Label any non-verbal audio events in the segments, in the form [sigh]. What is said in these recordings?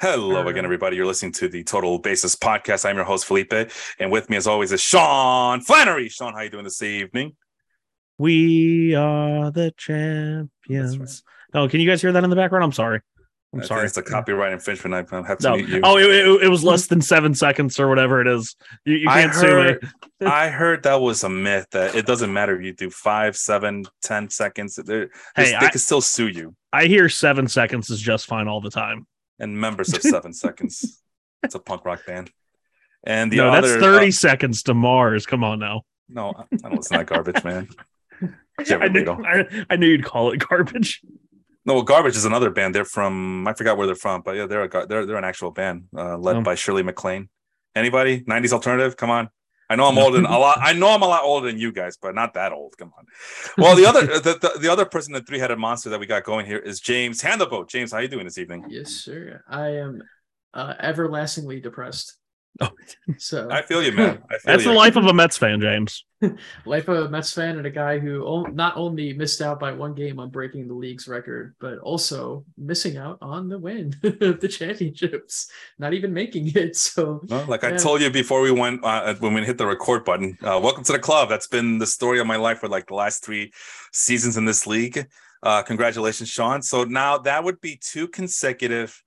Hello again, everybody. You're listening to the Total Basis Podcast. I'm your host, Felipe, and with me, as always, is Sean Flannery. Sean, how you doing this evening? We are the champions. That's Oh, can you guys hear that in the background? I'm sorry. I'm I sorry. It's a copyright infringement. I have to No. mute you. Oh, it, it- it was less than seven seconds or whatever it is. You, you can't sue me. [laughs] I heard that was a myth that it doesn't matter if you do five, seven, ten seconds. Hey, they I- can still sue you. I hear seven seconds is just fine all the time. And members of [laughs] Seven Seconds. It's a punk rock band. And the no, other, that's 30 uh, seconds to Mars. Come on now. no, I don't listen to that garbage, man. [laughs] I knew. I, I knew you'd call it garbage. No, well, Garbage is another band. They're from I forgot where they're from, but yeah, they're a, they're they're an actual band uh, led Oh. by Shirley MacLaine. Anybody? '90s alternative? Come on. I know I'm older than a lot. I know I'm a lot older than you guys, but not that old. Come on. Well, the other the, the, the other person, the three headed monster that we got going here is James Handelboat. James, how you doing this evening? Yes, sir. I am uh, everlastingly depressed. Oh. So I feel you, man. I feel That's you. the life of a Mets fan, James. [laughs] life of a Mets fan and a guy who not only missed out by one game on breaking the league's record, but also missing out on the win [laughs] of the championships, not even making it. [laughs] So No, like I told you before we went uh, when we hit the record button. Uh, welcome to the club. That's been the story of my life for like the last three seasons in this league. Uh, congratulations, Sean. So now that would be two consecutive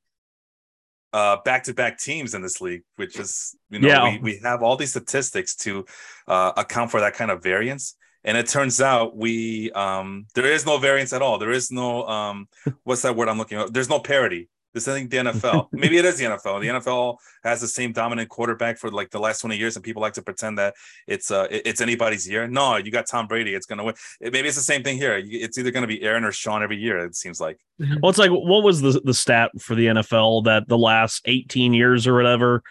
uh, back-to-back teams in this league, which is you know Yeah. we, we have all these statistics to uh, account for that kind of variance. And it turns out we um, there is no variance at all. There is no um, what's that word I'm looking at? There's no parity. This isn't the NFL. [laughs] Maybe it is the NFL. The NFL has the same dominant quarterback for like the last 20 years, and people like to pretend that it's uh it's anybody's year. No, you got Tom Brady. It's gonna win. Maybe it's the same thing here. It's either gonna be Aaron or Sean every year. It seems like. Well, it's like, what was the, the stat for the NFL that the last 18 years or whatever,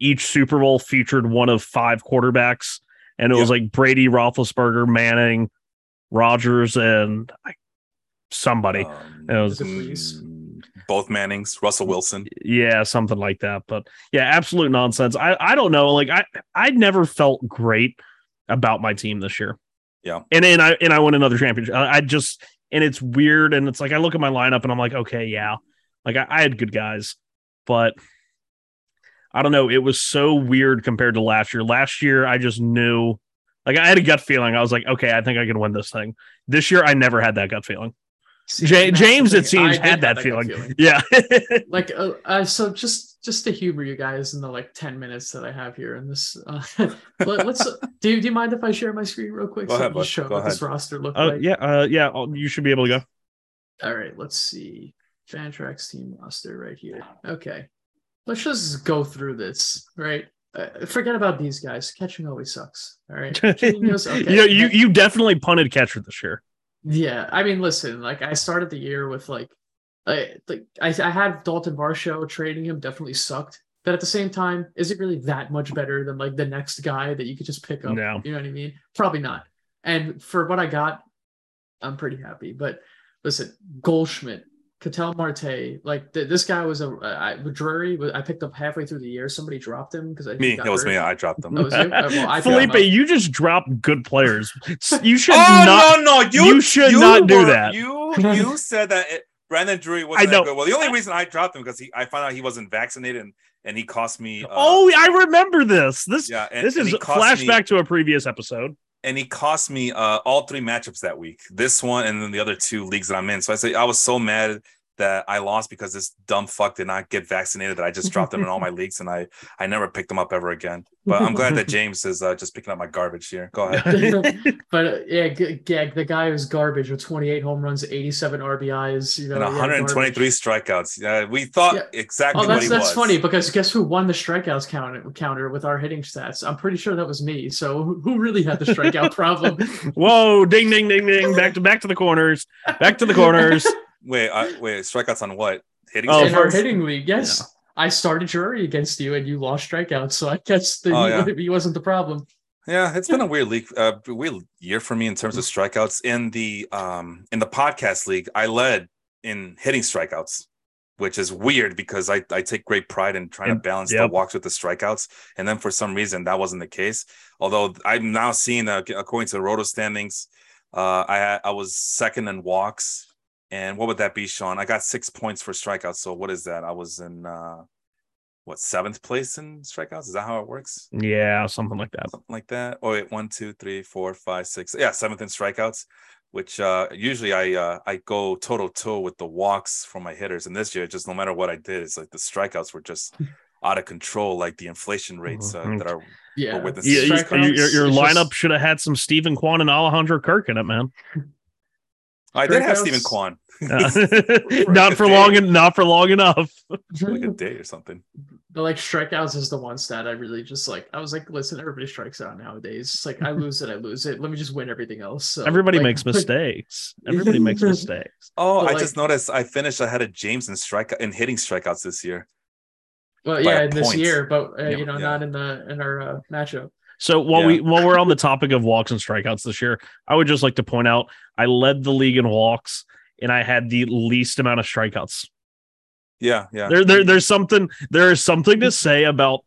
each Super Bowl featured one of five quarterbacks? And it was like Brady, Roethlisberger, Manning, Rodgers, and somebody. Um, It was- both Mannings, Russell Wilson. yeah, something like that. But yeah, absolute nonsense. I, I don't know. Like I I never felt great about my team this year. Yeah. And and I and I won another championship. I, I just and it's weird. And it's like I look at my lineup and I'm like, okay, yeah. Like I, I had good guys, but I don't know. It was so weird compared to last year. Last year, I just knew like I had a gut feeling. I was like, okay, I think I can win this thing. This year, I never had that gut feeling. See, Ja- that's the James, it thing. I seems, had have that gut feeling. Yeah. [laughs] like uh, uh, so just just to humor you guys in the like 10 minutes that i have here in this uh, [laughs] let, us do, you, do you mind if i share my screen real quick Go so ahead, just show Go what this roster look Oh like yeah, uh, yeah. oh, You should be able to go. all right let's see fantrax team roster right here okay let's just go through this right uh, forget about these guys catching always sucks all right [laughs] Catching goes- okay. You know, you you definitely punted catcher this year. Yeah, I mean, listen, like I started the year with like, I like I, I had Dalton Varsho trading him definitely sucked, but at the same time, is it really that much better than like the next guy that you could just pick up? No. You know what I mean? Probably not. And for what I got, I'm pretty happy. But listen, Goldschmidt, Ketel Marte, like th- this guy was a I, Drury. I picked up halfway through the year. Somebody dropped him because I Me, got it was hurt. me. I dropped them. Oh, was you? Uh, well, I picked Felipe, you just dropped good players. [laughs] You should oh not. no, no, you you should not do were- that. You [laughs] you said that it, Brandon Drury wasn't I know. that good. Well, the only reason I dropped him because he I found out he wasn't vaccinated and and he cost me. Uh, oh, I remember this. This yeah, and, this and is he cost me- flashback to a previous episode. and he cost me uh, all three matchups that week. This one and then the other two leagues that I'm in. So I say I was so mad that I lost because this dumb fuck did not get vaccinated that I just dropped them in all my [laughs] leagues and I I never picked them up ever again. But I'm glad that James is uh, just picking up my garbage here. Go ahead. [laughs] [laughs] but uh, yeah, g- g- the guy was garbage with 28 home runs, 87 RBIs, you know, And 123 garbage. strikeouts. Yeah, we thought Yeah. exactly Oh, what that's he that's was. funny because guess who won the strikeouts counter counter with our hitting stats? I'm pretty sure that was me. So who who really had the strikeout problem? Whoa! Ding, ding, ding, ding. Back to back to the corners. Back to the corners. Wait, I, wait, strikeouts on what? Hitting Oh, In our hitting league, yes. I started Drury against you and you lost strikeouts, so I guess that Oh, he, yeah. [laughs] he wasn't the problem. Yeah, it's been a [laughs] weird league, uh, weird year for me in terms of strikeouts. In the um in the podcast league, I led in hitting strikeouts, which is weird because I, I take great pride in trying to Yep. balance the walks with the strikeouts. And then for some reason that wasn't the case. Although I'm now seeing uh, according to the roto standings, uh I I was second in walks And what would that be, Sean? I got six points for strikeouts. So what is that? I was in uh what seventh place in strikeouts? Is that how it works? Yeah, something like that. Something like that. Oh wait, one, two, three, four, five, six. Yeah, seventh in strikeouts. Which uh usually I uh I go toe to toe with the walks from my hitters. And this year, just no matter what I did, it's like the strikeouts were just [laughs] out of control, like the inflation rates uh, Mhm. that are Yeah. with Yeah, you- your, your lineup just- should have had some Steven Kwan and Alejandro Kirk in it, man. I did have Strikeouts- Steven Kwan Uh, [laughs] not for long, en- not for long enough. like a day or something. But like strikeouts is the one stat I really just like. I was like, listen, everybody strikes out nowadays. It's like I [laughs] lose it, I lose it. Let me just win everything else. So, Everybody like- makes mistakes. Everybody makes [laughs] mistakes. Oh, But, I like- just noticed I finished ahead of James in strike in hitting strikeouts this year. Well, yeah, in this year, but uh, Yeah, you know, yeah. not in the in our uh, matchup. So while Yeah. we while we're on the topic of walks and strikeouts this year, I would just like to point out I led the league in walks and I had the least amount of strikeouts. Yeah, yeah. There, there there's something there is something to say about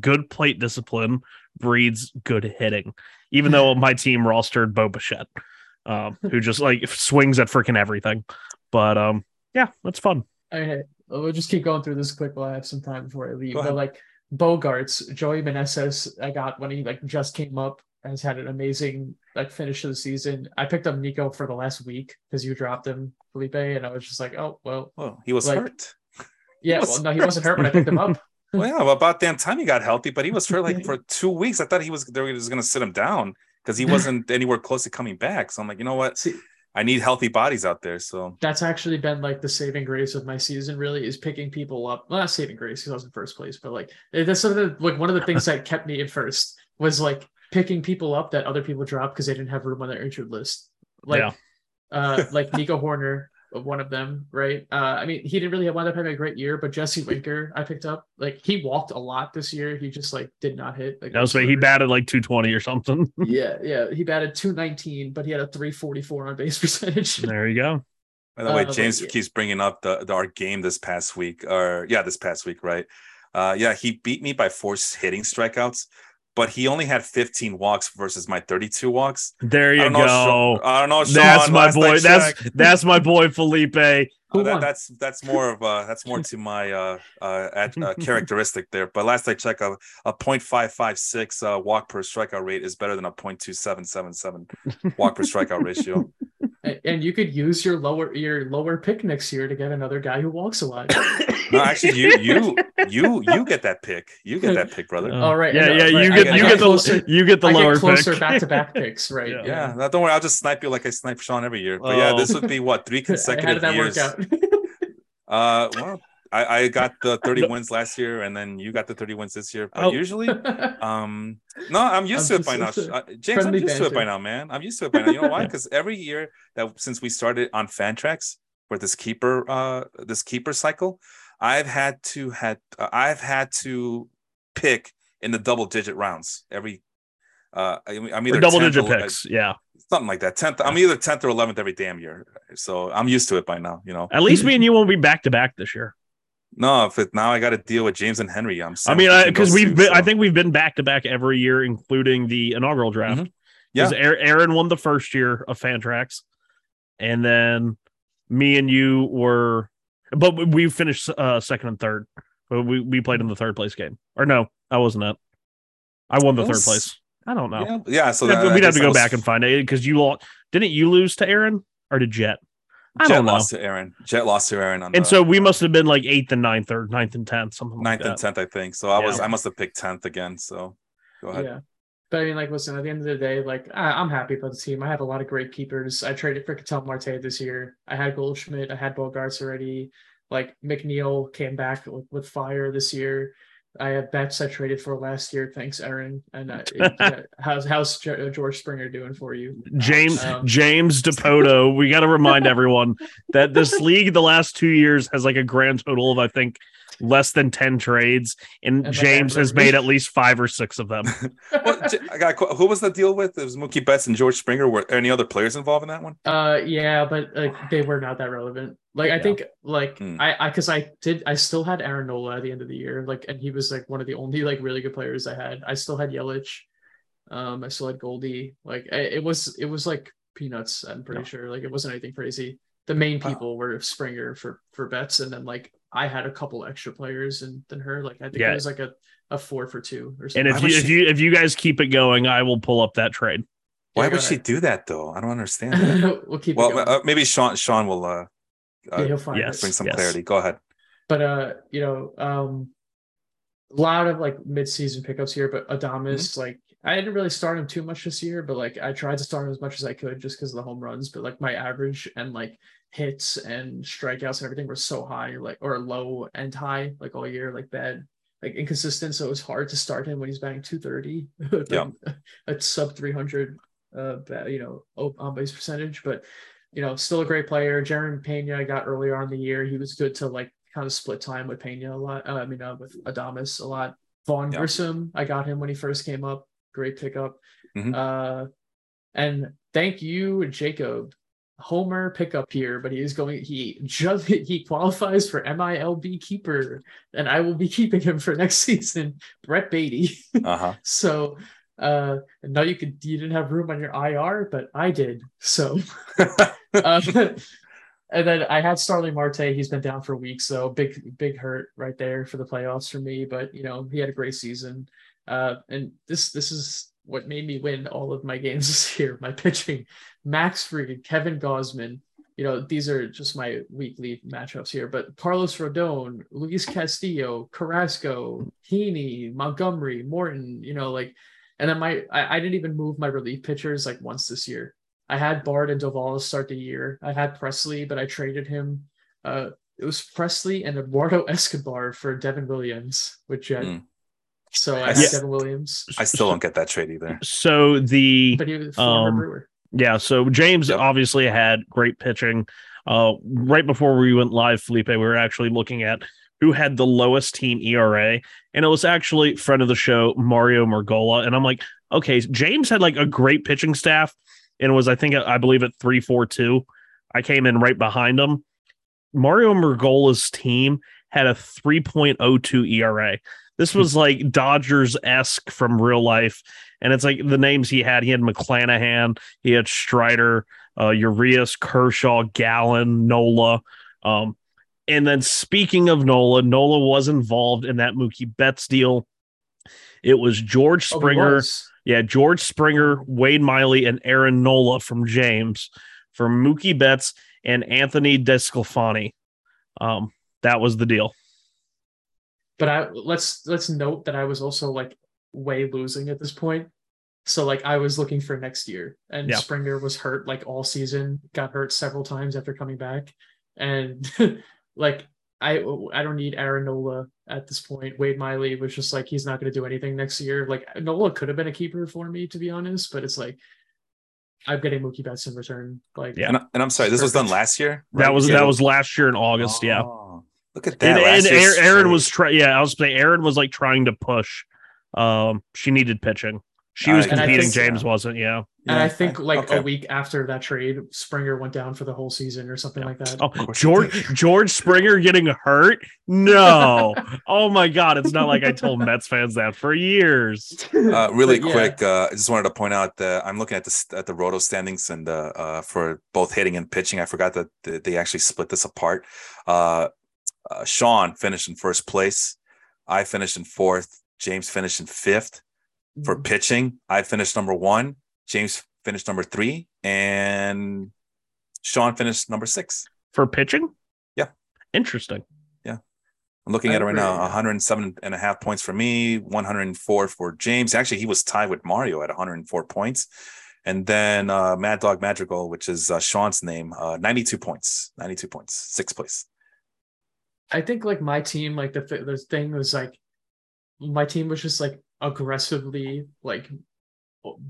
good plate discipline breeds good hitting. Even though [laughs] my team rostered Bo Bichette, um, who just like swings at freaking everything. But um, yeah, that's fun. Okay, we'll just keep going through this quick while I have some time before I leave. But like Bogaerts, Joey Meneses, I got when he like just came up, has had an amazing like finish of the season. I picked up Nico for the last week because you dropped him, Felipe, and I was just like, oh well, well, he was like- hurt. [laughs] yeah, was well, no, he wasn't hurt, but I picked him up. [laughs] Well, yeah, well, about damn time he got healthy, but he was hurt like for two weeks. I thought he was they were just gonna sit him down because he [laughs] wasn't anywhere close to coming back. So I'm like, you know what? See, I need healthy bodies out there. So that's actually been like the saving grace of my season really is picking people up well not saving grace because i was in first place but like eh, that's something that, like one of the things that kept me in first was like picking people up that other people dropped because they didn't have room on their injured list like Yeah. uh like nico hoerner one of them right uh i mean he didn't really wind up having a great year but jesse winker i picked up like he walked a lot this year he just like did not hit like That was he batted like 220 or something. [laughs] yeah yeah he batted 219 but he had a 344 on base [laughs] percentage there you go. by the way, Uh, but James yeah. keeps bringing up the, the our game this past week, or yeah, this past week, right? Uh, yeah, he beat me by four hitting strikeouts, but he only had 15 walks versus my 32 walks. There you don't know, go. Sean- I don't know. Sean, That's my boy. That's checked. that's my boy Felipe. Uh, that- that's that's more of uh that's more to my uh uh, ad, uh [laughs] characteristic there. But last I checked, a a .556 uh, walk per strikeout rate is better than a .2777 [laughs] walk per strikeout ratio. And- and you could use your lower your lower pick next year to get another guy who walks a lot. No, actually, you you you you get that pick. You get that pick, brother. Uh, All right, Yeah, I know, yeah. right, You get get- you get get the closer- you get the I lower get closer back to back picks, right? Yeah. yeah, no, don't worry. I'll just snipe you like I snipe Sean every year. But yeah, Oh. this would be what three [laughs] How consecutive did that years. work out? [laughs] Uh, well, I, I got the [laughs] 30 wins last year, and then you got the 30 wins this year. But Oh. usually, [laughs] um, no, I'm used I'm to it by now. Uh, James, I'm used to it by now, man. I'm used to it by now. You know why? [laughs] Because every year that since we started on Fantrax for this keeper, uh, this keeper cycle, I've had to had uh, I've had to pick in the double digit rounds every. Uh, I mean, I'm Or double digit or- picks. Yeah. something like that. Tenth, I'm either tenth or eleventh every damn year, so I'm used to it by now. You know, At least me and you won't be back to back this year. No, if it now I got to deal with James and Henry. I'm. Sorry. I mean, because we've been, two, I think we've been back to back every year, including the inaugural draft. Mhm. Yeah. Aaron won the first year of Fantrax, and then me and you were, but we finished uh, second and third. But we we played in the third place game, or no, I wasn't it. I won the That third place. I don't know. Yeah, yeah. So we'd have, we'd have to go was- back and find it because you all didn't you lose to Aaron or to Jet? I Jet don't know. lost to Aaron. Jet lost to Aaron on And the so we must have been like eighth and ninth or ninth and tenth, something like ninth that. and tenth, I think. So I was I must have picked tenth again. So go ahead. yeah. But I mean, like, listen, at the end of the day, like, I, I'm happy about the team. I have a lot of great keepers. I traded for Ketel Marte this year. I had Goldschmidt. I had Bogaerts already. Like, McNeil came back with, with fire this year. I have Betts I traded for last year. Thanks, Aaron. And uh, [laughs] it- how's how's Jo- George Springer doing for you? James Um, James [laughs] Depoto. we got to remind [laughs] everyone that this league the last two years has like a grand total of I think less than ten trades, and, And James has made at least five or six of them. [laughs] Well, J- I got a who was the deal with? It was Mookie Betts and George Springer. Were any other players involved in that one? Uh, yeah, but like they were not that relevant. Like I Yeah. think like Hmm. I I because I did I still had Aaron Nola at the end of the year. Like and he was like one of the only like really good players I had. I still had Yelich. Um, I still had Goldie. Like I, it was it was like peanuts. I'm pretty Yeah. sure. Like it wasn't anything crazy. the main Wow. people were Springer for for Betts, and then like I had a couple extra players and than her. Like I think Yeah. it was like a, a four for two or something. And if you would if you if you guys keep it going, I will pull up that trade. Why Yeah, go would she ahead. do that though? I don't understand. [laughs] we'll keep it well, going. uh, maybe Sean Sean will uh, yeah, uh he'll find yes. bring some yes. clarity. Go ahead. But uh, you know, um, a lot of like mid-season pickups here. But Adames, like I didn't really start him too much this year, but like I tried to start him as much as I could just because of the home runs. But like my average and like hits and strikeouts and everything were so high, like or low and high, like all year, like bad, like inconsistent. So it was hard to start him when he's batting 230, [laughs] like, Yeah. [laughs] a sub 300, uh, you know, on base percentage. But you know, still a great player. Jeremy Pena I got earlier on in the year. He was good to like kind of split time with Pena a lot. Uh, I mean, uh, with Adames a lot. Vaughn Yeah. Grissom, I got him when he first came up. Great pickup. Mhm. Uh, and thank you, Jacob. Homer pickup here, but he is going. He just [laughs] he qualifies for MILB keeper, and I will be keeping him for [laughs] next season. Brett Baty. [laughs] Uh huh. So uh now you could you didn't have room on your IR, but I did. So uh, and then I had Starling Marte. He's been down for weeks, so big big hurt right there for the playoffs for me. But you know, he had a great season. Uh and this this is what made me win all of my games [laughs] this year. My pitching, Max Fried, Kevin Gausman. You know, these are just my weekly matchups here. But Carlos Rodon, Luis Castillo, Carrasco, Heaney, Montgomery, Morton, you know, like and then my I, I didn't even move my relief pitchers like once this year. I had Bard and Doval start the year. I had Pressly, but I traded him. Uh, it was Pressly and Eduardo Escobar for Devin Williams which Jet. Mm. So I I had Devin Williams, I still don't get that trade either. So the but he was former Um, Brewer. Yeah, so James Yep. obviously had great pitching. Uh, right before we went live, Felipe, we were actually looking at who had the lowest team ERA, and it was actually friend of the show Mario Margola. And I'm like, okay, James had like a great pitching staff, and it was I think I believe at three four two. I came in right behind him. Mario Margola's team had a 3.02 ERA. This was like Dodgers esque from real life. And it's like the names he had. He had McClanahan, he had Strider, uh, Urias, Kershaw, Gallen, Nola. Um, and then speaking of Nola, Nola was involved in that Mookie Betts deal. It was George Oh, Springer. was. Yeah, George Springer, Wade Miley, and Aaron Nola from James for Mookie Betts and Anthony Desclafani. Um, that was the deal. But I let's let's note that I was also like way losing at this point. So like I was looking for next year, and Yeah. Springer was hurt like all season. Got hurt several times after coming back, and [laughs] like I I don't need Aaron Nola at this point. Wade Miley was just like he's not going to do anything next year. Like Nola could have been a keeper for me to be honest, but it's like I'm getting Mookie Betts in return. Like Yeah. And, I- and I'm sorry, this was done last year. That was Yeah. that was last year in August. Yeah. Oh. Look at that. and, and Aaron, Aaron was trying. Yeah, I was saying Aaron was like trying to push. Um, she needed pitching. She was I competing. guess, James yeah. wasn't. Yeah. And Yeah, I think like okay. a week after that trade, Springer went down for the whole season or something Yeah. like that. Oh, George. George Springer getting hurt? No. oh my God! It's not like I told [laughs] Mets fans that for years. [laughs] Uh, really But yeah. quick, uh, I just wanted to point out that I'm looking at the at the roto standings and uh, uh, for both hitting and pitching. I forgot that they actually split this apart. Uh, Sean finished in first place. I finished in fourth. James finished in fifth. For Mm-hmm. pitching, I finished number one. James finished number three, and Sean finished number six. For pitching? Yeah. Interesting. Yeah. I'm looking I at it right now. 107 and a half points for me, 104 for James. Actually, he was tied with Mario at 104 points. And then uh, Mad Dog Madrigal, which is uh, Sean's name, uh, 92 points. 92 points, sixth place. I think like my team, like the th- the thing was like my team was just like aggressively like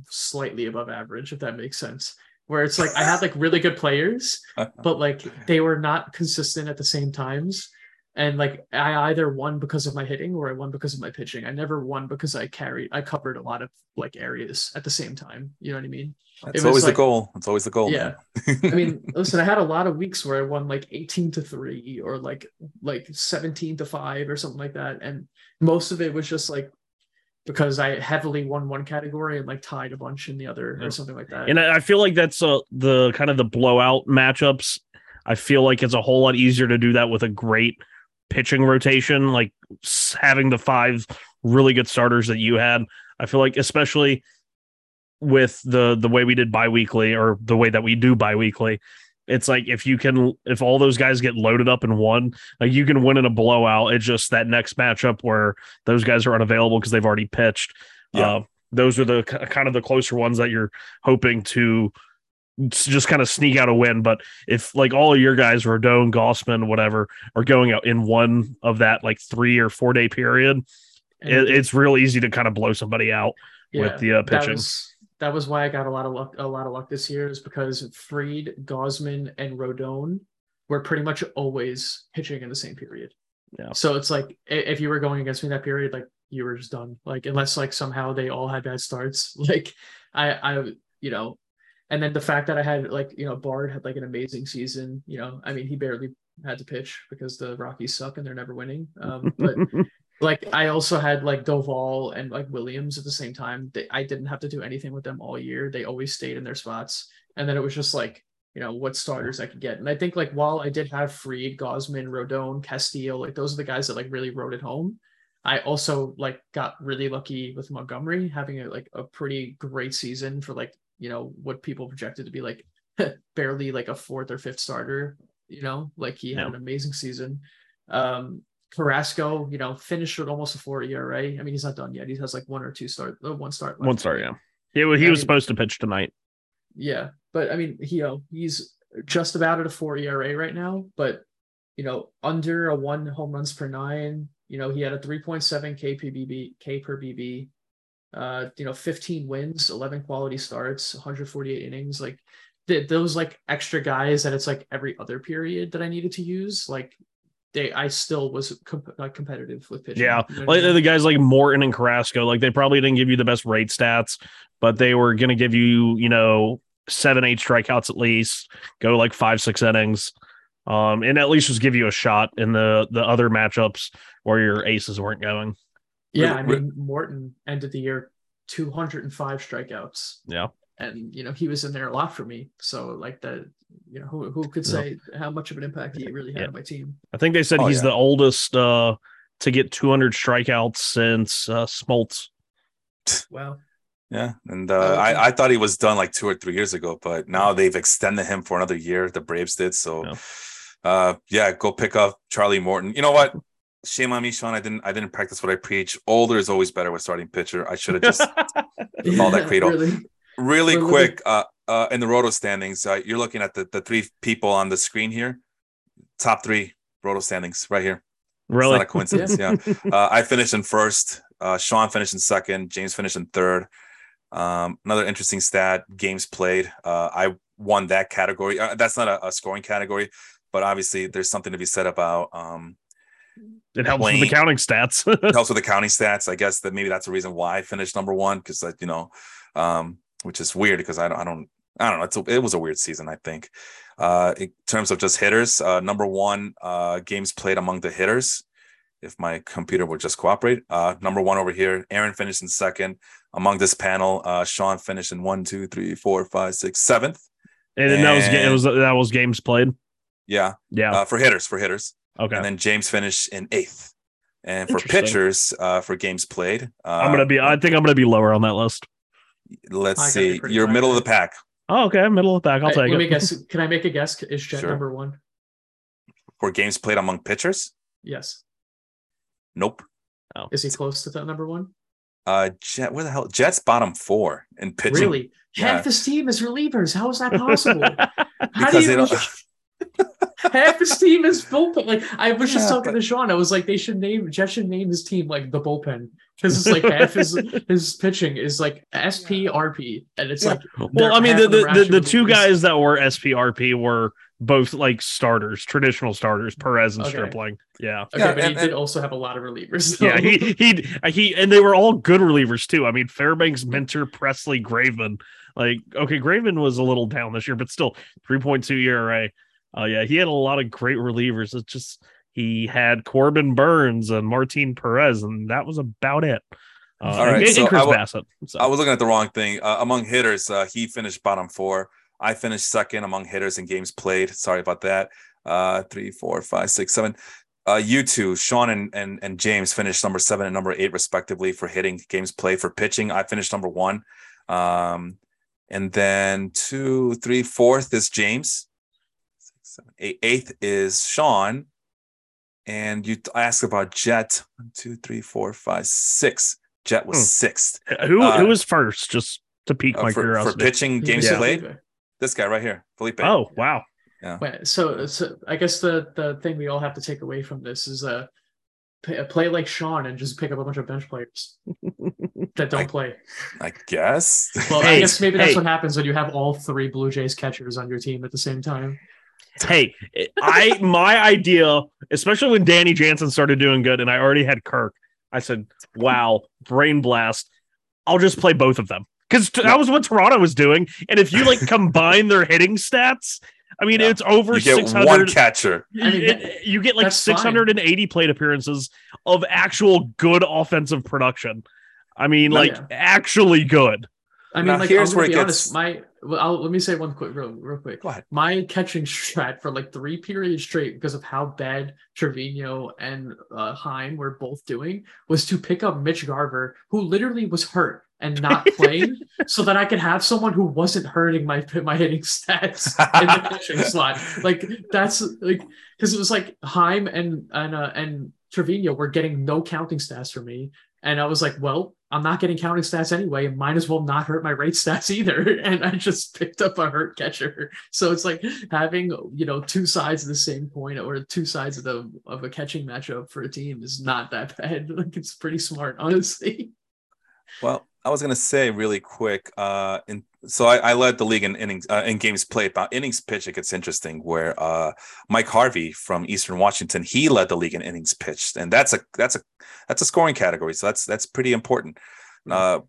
slightly above average, if that makes sense. Where it's like I had like really good players, [laughs] but like they were not consistent at the same times. And like I either won because of my hitting or I won because of my pitching. I never won because I carried I covered a lot of like areas at the same time. You know what I mean? It's was always like- the goal. It's always the goal. Yeah. I mean, [laughs] listen, I had a lot of weeks where I won like 18 to 3 or like like 17 to 5 or something like that. And most of it was just like because I heavily won one category and like tied a bunch in the other Yeah. or something like that. And I I feel like that's uh, the kind of the blowout matchups. I feel like it's a whole lot easier to do that with a great pitching rotation, like having the five really good starters that you had. I feel like, especially with the the way we did biweekly or the way that we do biweekly, it's like if you can, if all those guys get loaded up in one, like you can win in a blowout. It's just that next matchup where those guys are unavailable because they've already pitched. Yeah. Uh, those are the kind of the closer ones that you're hoping to just kind of sneak out a win. But if like all of your guys, Rodon, Gausman, whatever, are going out in one of that like three or four day period, it, it's real easy to kind of blow somebody out. with the, uh, that pitching. was, that was why I got a lot of luck. A lot of luck this year is because Fried, Gausman, and Rodon were pretty much always pitching in the same period. Yeah. So it's like if you were going against me that period, like you were just done. Like unless like somehow they all had bad starts. [laughs] Like I, I, you know, and then the fact that I had like you know Bard had like an amazing season. You know, I mean he barely had to pitch because the Rockies suck and they're never winning. Um, but [laughs] like I also had like Doval and like Williams at the same time. They, I didn't have to do anything with them all year. They always stayed in their spots. And then it was just like, you know, what starters I could get. And I think like while I did have Fried, Gausman, Rodon, Castillo, like those are the guys that like really wrote it home. I also like got really lucky with Montgomery having a, like a pretty great season for like, you know, what people projected to be like [laughs] barely like a fourth or fifth starter, you know, like he had an amazing season. Um, Carrasco, you know, finished with almost a four ERA. I mean, he's not done yet. He has like one or two start, uh, one start. left. One start, yeah. He, he I was mean- supposed to pitch tonight. Yeah, but I mean, he, you know, he's just about at a four ERA right now, but you know, under a one home runs per nine. You know, he had a 3.7 K per BB, K per BB. Uh, you know, 15 wins, 11 quality starts, 148 innings. Like th- those like extra guys that it's like every other period that I needed to use. Like they, I still was comp- uh, competitive with pitching. Yeah, You know what I like mean? the guys like Morton and Carrasco, like they probably didn't give you the best rate stats, but they were going to give you, you know, seven, eight strikeouts at least, go like five, six innings, um, and at least just give you a shot in the the other matchups where your aces weren't going. Yeah, I mean Morton ended the year 205 strikeouts. Yeah. And you know, he was in there a lot for me. So like that, you know, who who could Yeah. say how much of an impact he really had Yeah. on my team? I think they said Oh, he's yeah. the oldest uh, to get 200 strikeouts since uh, Smoltz. Wow. Yeah, and uh, Oh, okay. I, I thought he was done like two or three years ago, but now they've extended him for another year. The Braves did so. Yeah. Uh, yeah, go pick up Charlie Morton. You know what? Shame on me, Sean. I didn't. I didn't practice what I preach. Older is always better with starting pitcher. I should have just [laughs] All that credo. Really? really quick. Uh, uh, in the Roto standings, uh, you're looking at the the three people on the screen here. Top three Roto standings right here. It's Really? not a coincidence. yeah. [laughs] Uh, I finished in first. Uh, Sean finished in second. James finished in third. Um, another interesting stat: games played. Uh, I won that category. Uh, that's not a, a scoring category, but obviously there's something to be said about um, It helps with the counting stats. [laughs] it helps with the counting stats. I guess that maybe that's the reason why I finished number one because you know, um, which is weird because I don't, I don't, I don't know. It's a, it was a weird season. I think. Uh, in terms of just hitters, uh, number one, uh, games played among the hitters. If my computer would just cooperate, uh, number one over here, Aaron finished in second among this panel. Uh, Sean finished in one, two, three, four, five, six, seventh. and then that was it was that was games played. Yeah, Yeah. uh, for hitters, for hitters. Okay. And then James finished in eighth. And for pitchers, uh, for games played, uh, I'm gonna be. I think I'm gonna be lower on that list. let's I see, you're high, middle of the pack Oh, okay. Middle of the pack. I'll Hey, take let it. me guess. Can I make a guess? Is Jet Sure. number one? for games played among pitchers. Yes. Nope. Is he close to that number one? Uh, Jet, where the hell? Jet's bottom four in pitching. Really? Yeah. Half his team is relievers. How is that possible? [laughs] How Because they you- don't. Half his team is bullpen. Like I was just Yeah, talking but- to Sean. I was like, they should name Jet should name his team like the bullpen because it's like half his [laughs] his pitching is like SPRP, and it's Yeah. like well, I mean, the the, the, the two guys that were SPRP were both like starters, traditional starters, Perez and Okay. Stripling. Yeah. Okay, Yeah, but he did and- also have a lot of relievers. Yeah, he he he, and they were all good relievers too. I mean, Fairbanks, Minter, Pressly, Graveman. Like, okay, Graveman was a little down this year, but still, three point ERA. Uh, yeah, he had a lot of great relievers. It's just he had Corbin Burnes and Martin Perez, and that was about it. Uh, All right, and, and Chris I Bassitt. So. I was looking at the wrong thing. Uh, among hitters, uh, he finished bottom four. I finished second among hitters in games played. Sorry about that. Uh, three, four, five, six, seven. Uh, you two, Sean and, and and James finished number seven and number eight respectively for hitting games played. For pitching, I finished number one. Um, and then two, three, fourth is James. Six, seven, eight, eighth is Sean. And you asked about Jet. One, two, three, four, five, six. Jet was Hmm. sixth. Who Uh, who was first? Just to pique Uh, my for, for pitching games Yeah. played. This guy right here, Felipe. oh wow. Wait, so, so I guess the the thing we all have to take away from this is uh, p- play like Sean and just pick up a bunch of bench players [laughs] that don't I- play. I guess. Well, I guess maybe that's hey. what happens when you have all three Blue Jays catchers on your team at the same time. Hey, I my idea, especially when Danny Jansen started doing good, and I already had Kirk. I said, "Wow, brain blast! I'll just play both of them." Because that was what Toronto was doing, and if you like [laughs] combine their hitting stats, I mean, Yeah. it's over six hundred. get six one hundred. catcher. I mean, it- you get like 680 plate appearances of actual good offensive production. I mean, Oh, like yeah. actually good. I mean, Now, like, here's I'm where it be gets- honest. My, well, I'll, let me say one quick, real, real quick. Go ahead. My catching strat for like three periods straight because of how bad Trevino and uh, Heim were both doing was to pick up Mitch Garver, who literally was hurt and not [laughs] playing, so that I could have someone who wasn't hurting my my hitting stats in the catching [laughs] slot. Like that's like because it was like Heim and and uh, and Trevino were getting no counting stats for me, and I was like, well, I'm not getting counting stats anyway. Might as well not hurt my rate stats [laughs] either. And I just picked up a hurt catcher. So it's like having you know two sides of the same coin or two sides of the of a catching matchup for a team is not that [laughs] bad. Like it's pretty smart, honestly. Well, I was gonna say really quick. Uh, in, so I, I led the league in innings uh, in games played. About innings pitched, it gets interesting. Where uh, Mike Harvey from Eastern Washington, he led the league in innings pitched, and that's a that's a that's a scoring category. So that's that's pretty important. Uh,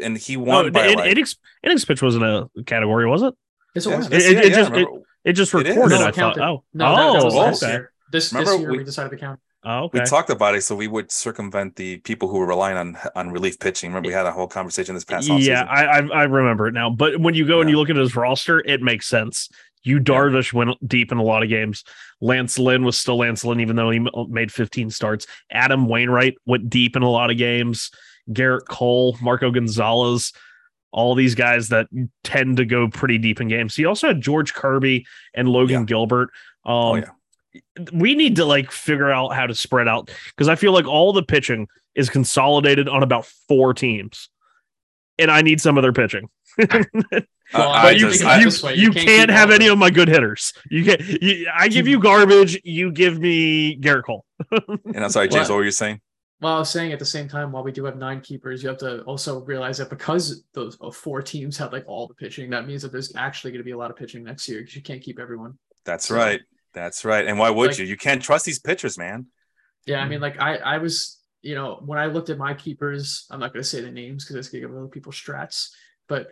and he won No, by it, like, innings, innings pitch wasn't a category, was it? It's Yeah, It- it- yeah, it yeah, just- remember- It just recorded. No, I thought. Oh, No, that, that oh, was last okay. year. This Remember this year we, we- decided to count. Oh, we talked about it, so we would circumvent the people who were relying on on relief pitching. Remember, we had a whole conversation this past yeah. I, I I remember it now. But when you go and you look at his roster, it makes sense. You Darvish went deep in a lot of games. Lance Lynn was still Lance Lynn, even though he made 15 starts. Adam Wainwright went deep in a lot of games. Gerrit Cole, Marco Gonzalez, all these guys that tend to go pretty deep in games. He also had George Kirby and Logan Yeah. Gilbert. Um, oh yeah. We need to like figure out how to spread out because I feel like all the pitching is consolidated on about four teams, and I need some of their pitching. [laughs] Well, but you, just, think I, you, way, you you can't can't, have any of my good hitters. You get, you, I give you garbage. You give me Gerrit Cole. [laughs] and I'm sorry, James. What? What were you saying? Well, I was saying at the same time, while we do have nine keepers, you have to also realize that because those uh, four teams have like all the pitching, that means that there's actually going to be a lot of pitching next year because you can't keep everyone. That's right. That's right. And why would Like- you? You can't trust these pitchers, man. Yeah, Hmm. I mean, like I, I was, you know, when I looked at my keepers, I'm not going to say the names because it's going to give other people strats, but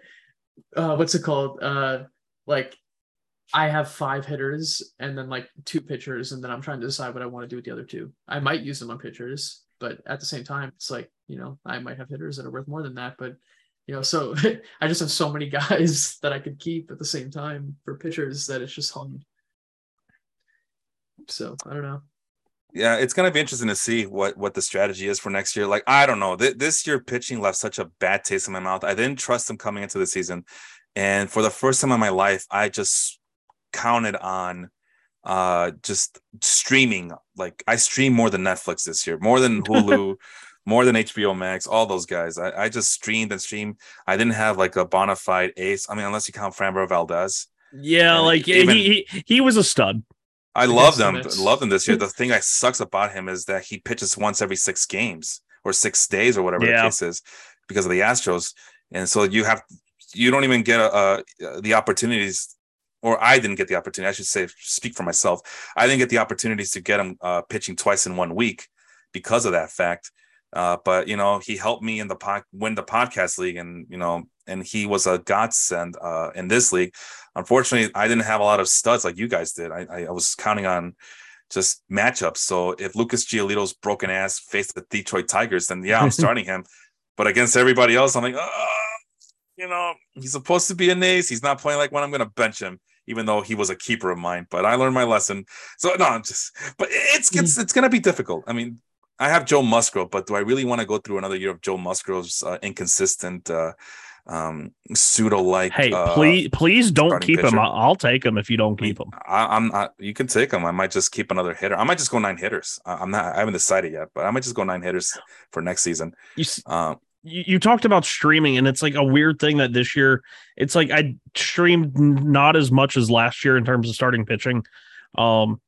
uh, what's it called? Uh, like I have five hitters and then like two pitchers, and then I'm trying to decide what I want to do with the other two. I might use them on pitchers, but at the same time, it's like you know, I might have hitters that are worth more than that, but. You know, so [laughs] I just have so many [laughs] guys that I could keep at the same time for pitchers that it's just hung. So I don't know. Yeah, it's gonna be interesting to see what what the strategy is for next year. Like, I don't know. Th- this year pitching left such a bad taste in my mouth. I didn't trust them coming into the season, and for the first time in my life, I just counted on uh just streaming. Like, I stream more than Netflix this year, more than [laughs] Hulu. More than HBO Max, all those guys. I, I just streamed and streamed. I didn't have like a bona fide ace. I mean, unless you count Framber Valdez. Yeah, And like even- he, he he was a stud. I love them. Love them this year. [laughs] The thing that sucks about him is that he pitches once every six games or six days or whatever Yeah. the case is because of the Astros. And so you have you don't even get the opportunities, or I didn't get the opportunity. I should say, speak for myself. I didn't get the opportunities to get him uh, pitching twice in one week because of that fact. Uh, but you know, he helped me in the pod, win the podcast league, and you know, and he was a godsend uh, in this league. Unfortunately, I didn't have a lot of studs like you guys did. I, I, was counting on just matchups. So if Lucas Giolito's broken ass faced the Detroit Tigers, then yeah, I'm [laughs] starting him. But against everybody else, I'm like, oh, you know, he's supposed to be an ace. He's not playing like when I'm going to bench him, even though he was a keeper of mine. But I learned my lesson. So no, I'm just. But it's it's it's going to be difficult. I mean, I have Joe Musgrove, but do I really want to go through another year of Joe Musgrove's uh, inconsistent? Uh, um pseudo like Hey, uh, please, please don't keep him. pitcher. I'll, I'll take him if you don't keep him. I, I'm not. You can take him. I might just keep another hitter. I might just go nine hitters. I'm not. I haven't decided yet, but I might just go nine hitters for next season. You, Um, you you talked about streaming, and it's like a weird thing that this year it's like I streamed not as much as last year in terms of starting pitching. Um,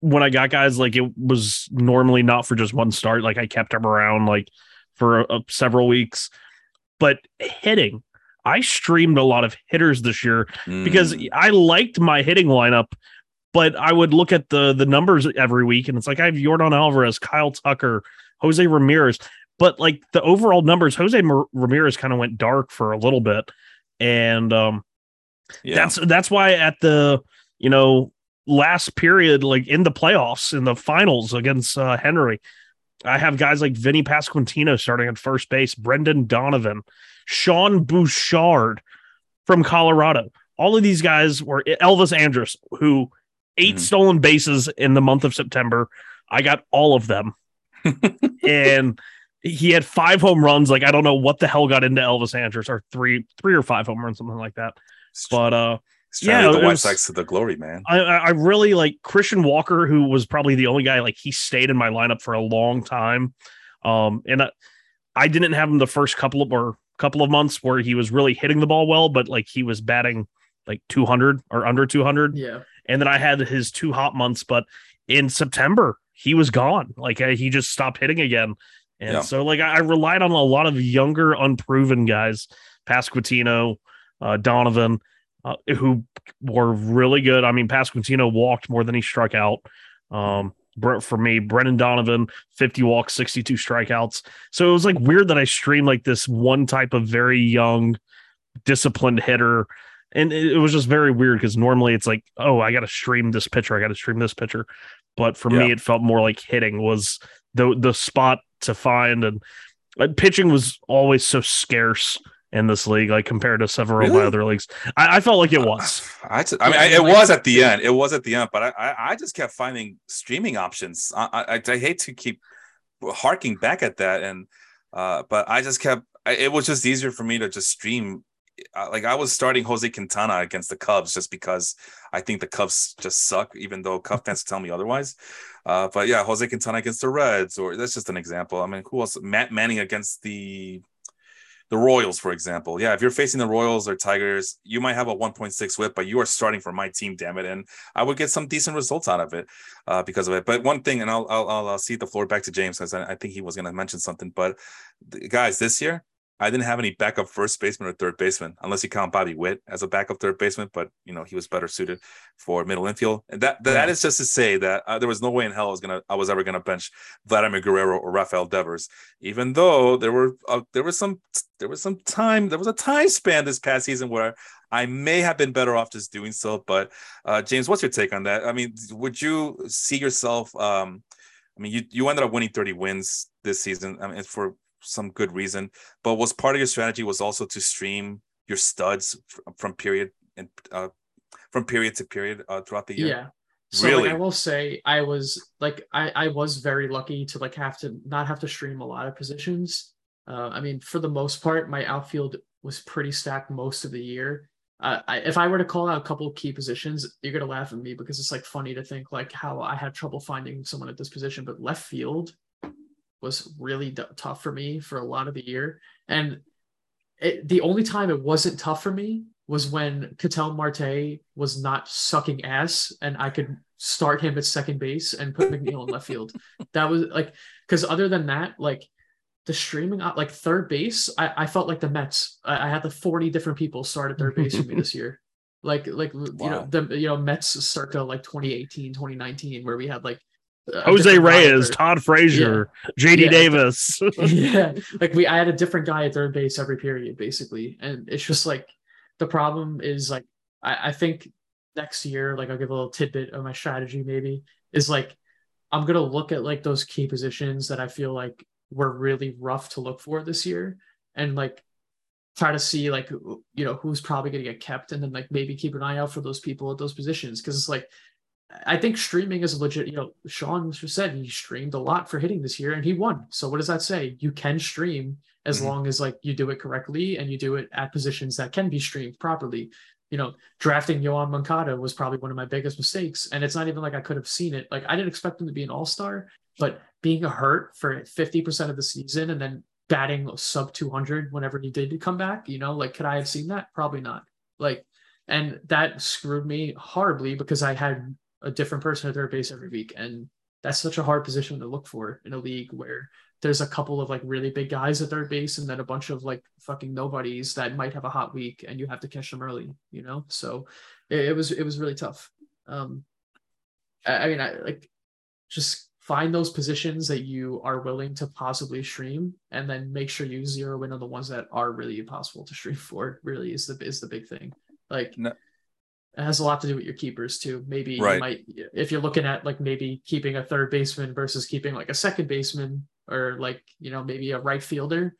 when I got guys, like it was normally not for just one start. Like I kept them around like for uh, several weeks, but hitting. I streamed a lot of hitters this year because mm, I liked my hitting lineup, but I would look at the the numbers every week, and it's like I have Yordan Alvarez, Kyle Tucker, Jose Ramirez, but like the overall numbers, Jose Ramirez kind of went dark for a little bit, and um, yeah. that's that's why at the you know last period, like in the playoffs in the finals against uh, Henry, I have guys like Vinny Pasquantino starting at first base, Brendan Donovan, Sean Bouchard from Colorado. All of these guys were Elvis Andrus, who 8 Mhm. stolen bases in the month of September. I got all of them, [laughs] and he had five home runs. Like I don't know what the hell got into Elvis Andrus, or three, three or five home runs, something like that. But uh, He's yeah, the it White was- Sox to the glory, man. I, I I really like Christian Walker, who was probably the only guy like he stayed in my lineup for a long time. Um, and I, I didn't have him the first couple of or couple of months where he was really hitting the ball well, but like he was batting like 200 or under 200. Yeah. And then I had his two hot months, but in September he was gone. Like he just stopped hitting again. And Yeah. so like I, I relied on a lot of younger, unproven guys, Pasquantino, uh, Donovan, uh, who were really good. I mean, Pasquantino walked more than he struck out. Um, for me, Brendan Donovan, 50 walks, 62 strikeouts. So it was like weird that I streamed like this one type of very young, disciplined hitter. And it, it was just very weird because normally it's like, oh, I got to stream this pitcher. I got to stream this pitcher. But for me, it felt more like hitting was the the spot to find. And uh, pitching was always so scarce in this league, like compared to several of my other leagues. I, I felt like it was. I, just, I mean, I, it was at the end. It was at the end, but I, I, I just kept finding streaming options. I, I, I hate to keep harking back at that, and uh, but I just kept. I, it was just easier for me to just stream. Uh, Like I was starting Jose Quintana against the Cubs just because I think the Cubs just suck, even though Cub fans tell me otherwise. Uh, but yeah, Jose Quintana against the Reds, or that's just an example. I mean, who else? Matt Manning against the the Royals, for example. Yeah, if you're facing the Royals or Tigers, you might have a 1.6 whip, but you are starting for my team, damn it. And I would get some decent results out of it uh, because of it. But one thing, and I'll I'll, I'll, cede the floor back to James because I, I think he was going to mention something. But guys, this year I didn't have any backup first baseman or third baseman, unless you count Bobby Witt as a backup third baseman. But you know he was better suited for middle infield. And that that Yeah. is just to say that uh, there was no way in hell I was gonna I was ever gonna bench Vladimir Guerrero or Rafael Devers, even though there were uh, there was some there was some time there was a time span this past season where I may have been better off just doing so. But uh, James, what's your take on that? I mean, would you see yourself? Um, I mean, you you ended up winning 30 wins this season. I mean, for some good reason. But was part of your strategy was also to stream your studs from period and uh, from period to period uh, throughout the year. Yeah. So Really? like, I will say I was like I I was very lucky to like have to not have to stream a lot of positions. Uh, I mean, for the most part, my outfield was pretty stacked most of the year. Uh, I, if I were to call out a couple of key positions, you're gonna laugh at me because it's like funny to think like how I had trouble finding someone at this position, but left field was really d- tough for me for a lot of the year, and it, the only time it wasn't tough for me was when Ketel Marte was not sucking ass and I could start him at second base and put McNeil in left field. That was like, because other than that, like the streaming, uh, like third base, I, I felt like the Mets. I, I had the 40 different people start at third base for me this year. [laughs] Like, like, you know, the, you know, Mets circa like 2018, 2019, where we had like Jose different guy at Reyes. Todd Frazier, JD Yeah. Davis. [laughs] [laughs] yeah, like we, I had a different guy at third base every period, basically, and it's just like the problem is like I, I think next year, like I'll give a little tidbit of my strategy, maybe is like I'm gonna look at like those key positions that I feel like were really rough to look for this year, and like try to see like you know who's probably going to get kept and then like maybe keep an eye out for those people at those positions because it's like I think streaming is a legit, you know, Sean just said he streamed a lot for hitting this year and he won. So what does that say? You can stream as mm-hmm. long as like you do it correctly and you do it at positions that can be streamed properly. You know, drafting Yoan Moncada was probably one of my biggest mistakes. And it's not even like I could have seen it. Like I didn't expect him to be an all-star, but being a hurt for 50% of the season and then batting sub 200 whenever he did come back, you know, like could I have seen that? Probably not. Like and that screwed me horribly because I had a different person at third base every week. And that's such a hard position to look for in a league where there's a couple of like really big guys at third base and then a bunch of like fucking nobodies that might have a hot week and you have to catch them early, you know? So it, it was it was really tough. Um I, I mean I like just find those positions that you are willing to possibly stream and then make sure you zero in on the ones that are really impossible to stream for really is the is the big thing like no, it has a lot to do with your keepers too. Maybe right. you might, if you're looking at like maybe keeping a third baseman versus keeping like a second baseman or like, you know, maybe a right fielder.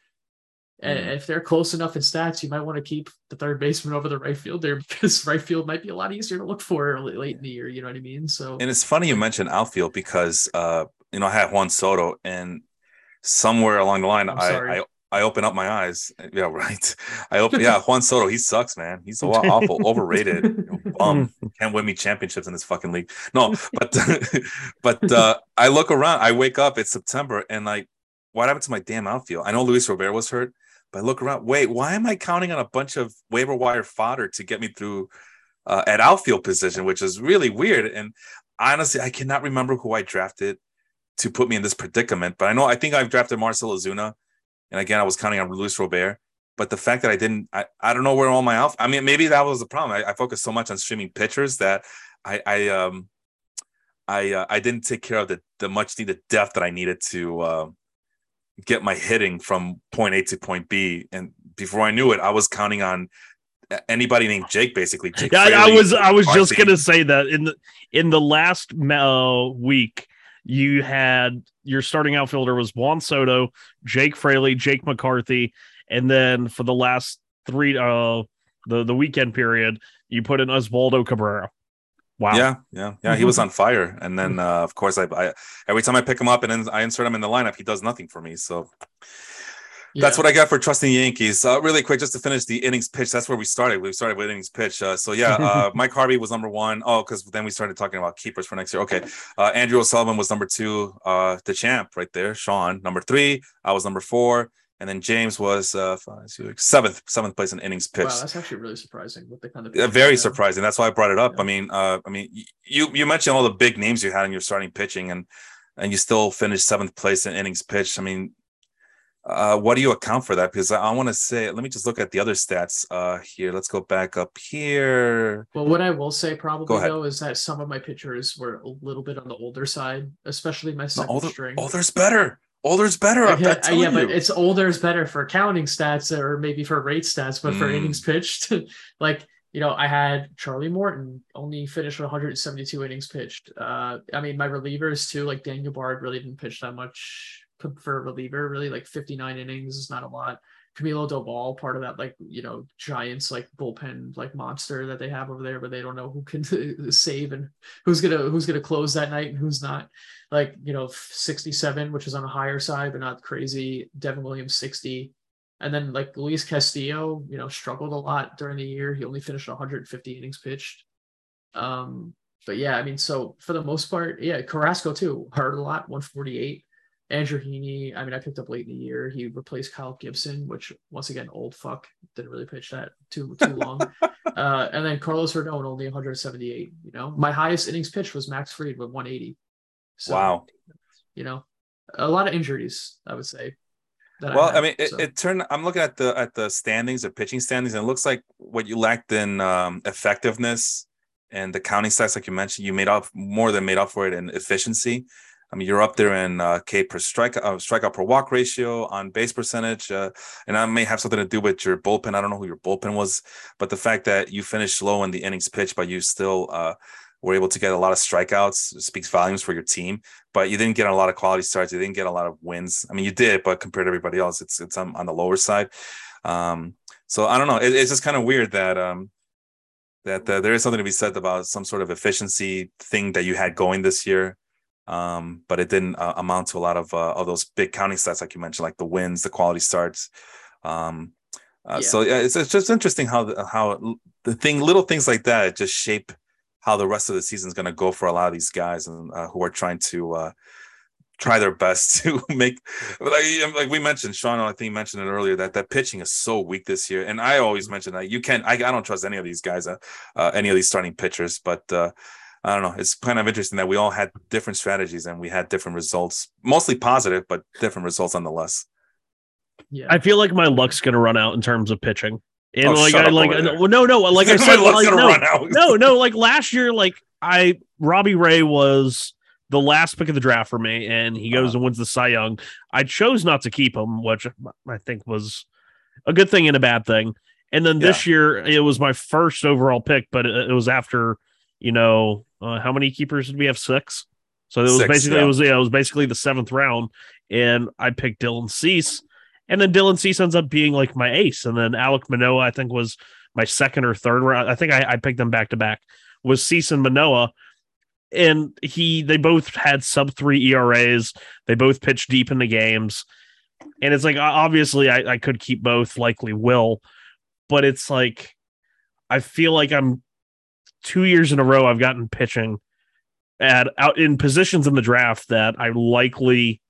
Mm. And if they're close enough in stats, you might want to keep the third baseman over the right fielder [laughs] because right field might be a lot easier to look for late in the year. You know what I mean? So, and it's funny you mentioned outfield because, uh, you know, I had Juan Soto and somewhere along the line, I, I I open up my eyes. [laughs] Yeah, right. I open. Yeah, Juan Soto. He sucks, man. He's so awful, overrated. You know, [laughs] bum. Can't win me championships in this fucking league. No, but [laughs] but uh, I look around. I wake up. It's September, and like, what happened to my damn outfield? I know Luis Robert was hurt, but I look around. Wait, why am I counting on a bunch of waiver wire fodder to get me through uh, at outfield position, which is really weird. And honestly, I cannot remember who I drafted to put me in this predicament. But I know I think I've drafted Marcell Ozuna and again, I was counting on Luis Robert. But the fact that I didn't, I, I don't know where all my alpha. I mean, maybe that was the problem. I, I focused so much on streaming pitchers that I, I um, I uh, I didn't take care of the the much needed depth that I needed to uh, get my hitting from point A to point B. And before I knew it, I was counting on anybody named Jake, basically. Jake yeah, I was I was just gonna say that in the in the last uh, week, you had your starting outfielder was Juan Soto, Jake Fraley, Jake McCarthy, and then for the last three uh the the weekend period, you put in Oswaldo Cabrera. Wow. Yeah, yeah, yeah. He was [laughs] on fire, and then uh, of course I, I every time I pick him up and then I insert him in the lineup, he does nothing for me. So yeah. That's what I got for trusting the Yankees. Uh, really quick, just to finish the innings pitch. That's where we started. We started with innings pitch. Uh, so yeah, uh, [laughs] Mike Harvey was number one. Oh, because then we started talking about keepers for next year. Okay, uh, Andrew O'Sullivan was number two. Uh, the champ right there, Sean number three. I was number four, and then James was uh, five, six, seventh, seventh place in innings pitch. Wow, that's actually really surprising. What the kind of yeah, very surprising. That's why I brought it up. Yeah. I mean, uh, I mean, you you mentioned all the big names you had in your starting pitching, and and you still finished seventh place in innings pitch. I mean uh, what do you account for that? Because I, I want to say, let me just look at the other stats uh, here. Let's go back up here. Well, what I will say probably though is that some of my pitchers were a little bit on the older side, especially my second no, older, string. Older's better. Older's better. Yeah, yeah, yeah but it's older older's better for counting stats or maybe for rate stats, but mm. for innings pitched, [laughs] like you know, I had Charlie Morton only finished 172 innings pitched. Uh, I mean, my relievers too, like Daniel Bard, really didn't pitch that much for a reliever, really like 59 innings is not a lot. Camilo Doval, part of that, like, you know, Giants like bullpen like monster that they have over there, but they don't know who can [laughs] save and who's gonna who's gonna close that night and who's not. Like, you know, 67, which is on a higher side, but not crazy. Devin Williams 60. And then like Luis Castillo, you know, struggled a lot during the year. He only finished 150 innings pitched. Um, but yeah, I mean, so for the most part, yeah, Carrasco too hurt a lot, 148. Andrew Heaney, I mean, I picked up late in the year. He replaced Kyle Gibson, which once again, old fuck, didn't really pitch that too too long. [laughs] uh, and then Carlos Rodon only 178. You know, my highest innings pitch was Max Fried with 180. So, wow. You know, a lot of injuries, I would say. Well, I, had, I mean, so. it, it, turned. I'm looking at the at the standings, the pitching standings, and it looks like what you lacked in um, effectiveness and the counting stats, like you mentioned, you made up more than made up for it in efficiency. I mean, you're up there in uh, K per strike, uh, strikeout per walk ratio, on base percentage, uh, and that may have something to do with your bullpen. I don't know who your bullpen was, but the fact that you finished low in the innings pitch, but you still uh, were able to get a lot of strikeouts speaks volumes for your team. But you didn't get a lot of quality starts. You didn't get a lot of wins. I mean, you did, but compared to everybody else, it's it's on, on the lower side. Um, So I don't know. It, it's just kind of weird that um that uh, there is something to be said about some sort of efficiency thing that you had going this year. Um, but it didn't uh, amount to a lot of uh, of those big counting stats, like you mentioned, like the wins, the quality starts. Um, uh, Yeah. So yeah, it's, it's just interesting how the, how the thing, little things like that, just shape how the rest of the season is going to go for a lot of these guys and uh, who are trying to uh, try their best [laughs] to make like, like we mentioned sean i think you mentioned it earlier that that pitching is so weak this year and i always mention that you can't i, I don't trust any of these guys uh, uh, any of these starting pitchers but uh, i don't know it's kind of interesting that we all had different strategies and we had different results mostly positive but different results nonetheless Yeah. I feel like my luck's gonna run out in terms of pitching. And Oh, like shut I up like over no no no like [laughs] I said luck's like, no, no no like last year like I Robbie Ray was the last pick of the draft for me and he goes Uh-huh. and wins the Cy Young. I chose not to keep him, which I think was a good thing and a bad thing. And then this year it was my first overall pick, but it, it was after you know uh, how many keepers did we have? Six. So it was Six, basically yeah. it was yeah, it was basically the seventh round, and I picked Dylan Cease, and then Dylan Cease ends up being like my ace, and then Alek Manoah I think was my second or third round. I think I, I picked them back to back. Was Cease and Manoah, and he they both had sub three ERAs. They both pitched deep in the games, and it's like obviously I, I could keep both, likely will, but it's like I feel like I'm two years in a row I've gotten pitching at out in positions in the draft that I likely